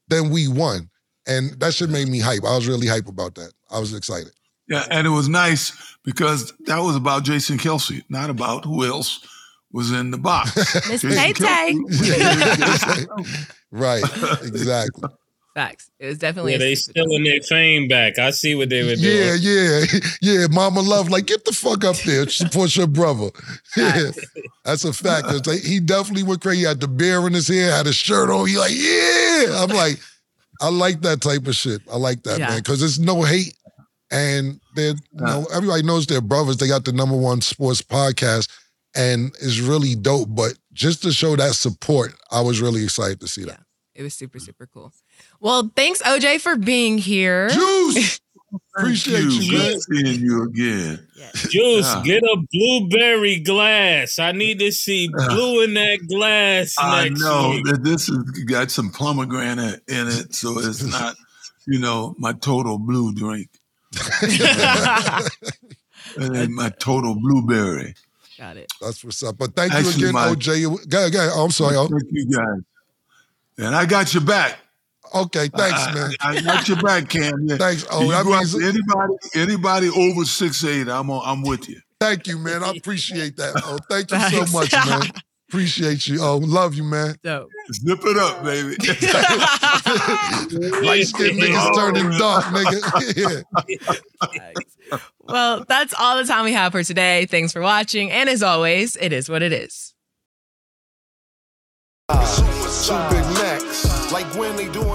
[SPEAKER 1] then we won. And that should make me hype. I was really hype about that. I was excited.
[SPEAKER 6] Yeah, and it was nice because that was about Jason Kelce, not about who else was in the box.
[SPEAKER 5] Miss Tay Tay.
[SPEAKER 1] right, exactly.
[SPEAKER 5] Facts. It was definitely.
[SPEAKER 2] Yeah, they stealing their fame back. I see what they were doing.
[SPEAKER 1] Yeah, yeah, yeah. Mama Love, like, get the fuck up there. Support your brother. Yeah, that's a fact. Like, he definitely went crazy. He had the bear in his hair, had a shirt on. He like, yeah. I'm like, I like that type of shit. I like that, yeah. man, because there's no hate. And they're, you know, everybody knows they're brothers. They got the number one sports podcast and it's really dope. But just to show that support, I was really excited to see that.
[SPEAKER 5] Yeah, it was super, super cool. Well, thanks, OJ, for being here.
[SPEAKER 1] Juice! Appreciate you,
[SPEAKER 6] you man. Seeing you again.
[SPEAKER 2] Juice, yeah. get a blueberry glass. I need to see blue in that glass. I know
[SPEAKER 6] week. that this has got some pomegranate in it, so it's not, you know, my total blue drink. and my total blueberry.
[SPEAKER 5] Got it.
[SPEAKER 1] That's what's up. But thank Actually, you again, my, OJ. Go, go. Oh, I'm sorry.
[SPEAKER 6] Thank you guys. And I got your back.
[SPEAKER 1] Okay, thanks, man.
[SPEAKER 6] I, I got your back, Cam. Yeah.
[SPEAKER 1] Thanks. Oh, that means
[SPEAKER 6] anybody anybody over six eight, I'm on, I'm with you.
[SPEAKER 1] Thank you, man. I appreciate that. Oh, thank you so much, man. Appreciate you. Oh, love you, man.
[SPEAKER 5] Dope.
[SPEAKER 6] Zip it up, baby.
[SPEAKER 1] Light skinned niggas turning dark, nigga.
[SPEAKER 5] yeah. Well, that's all the time we have for today. Thanks for watching. And as always, it is what it is.
[SPEAKER 4] Two Big Macs, like when they doing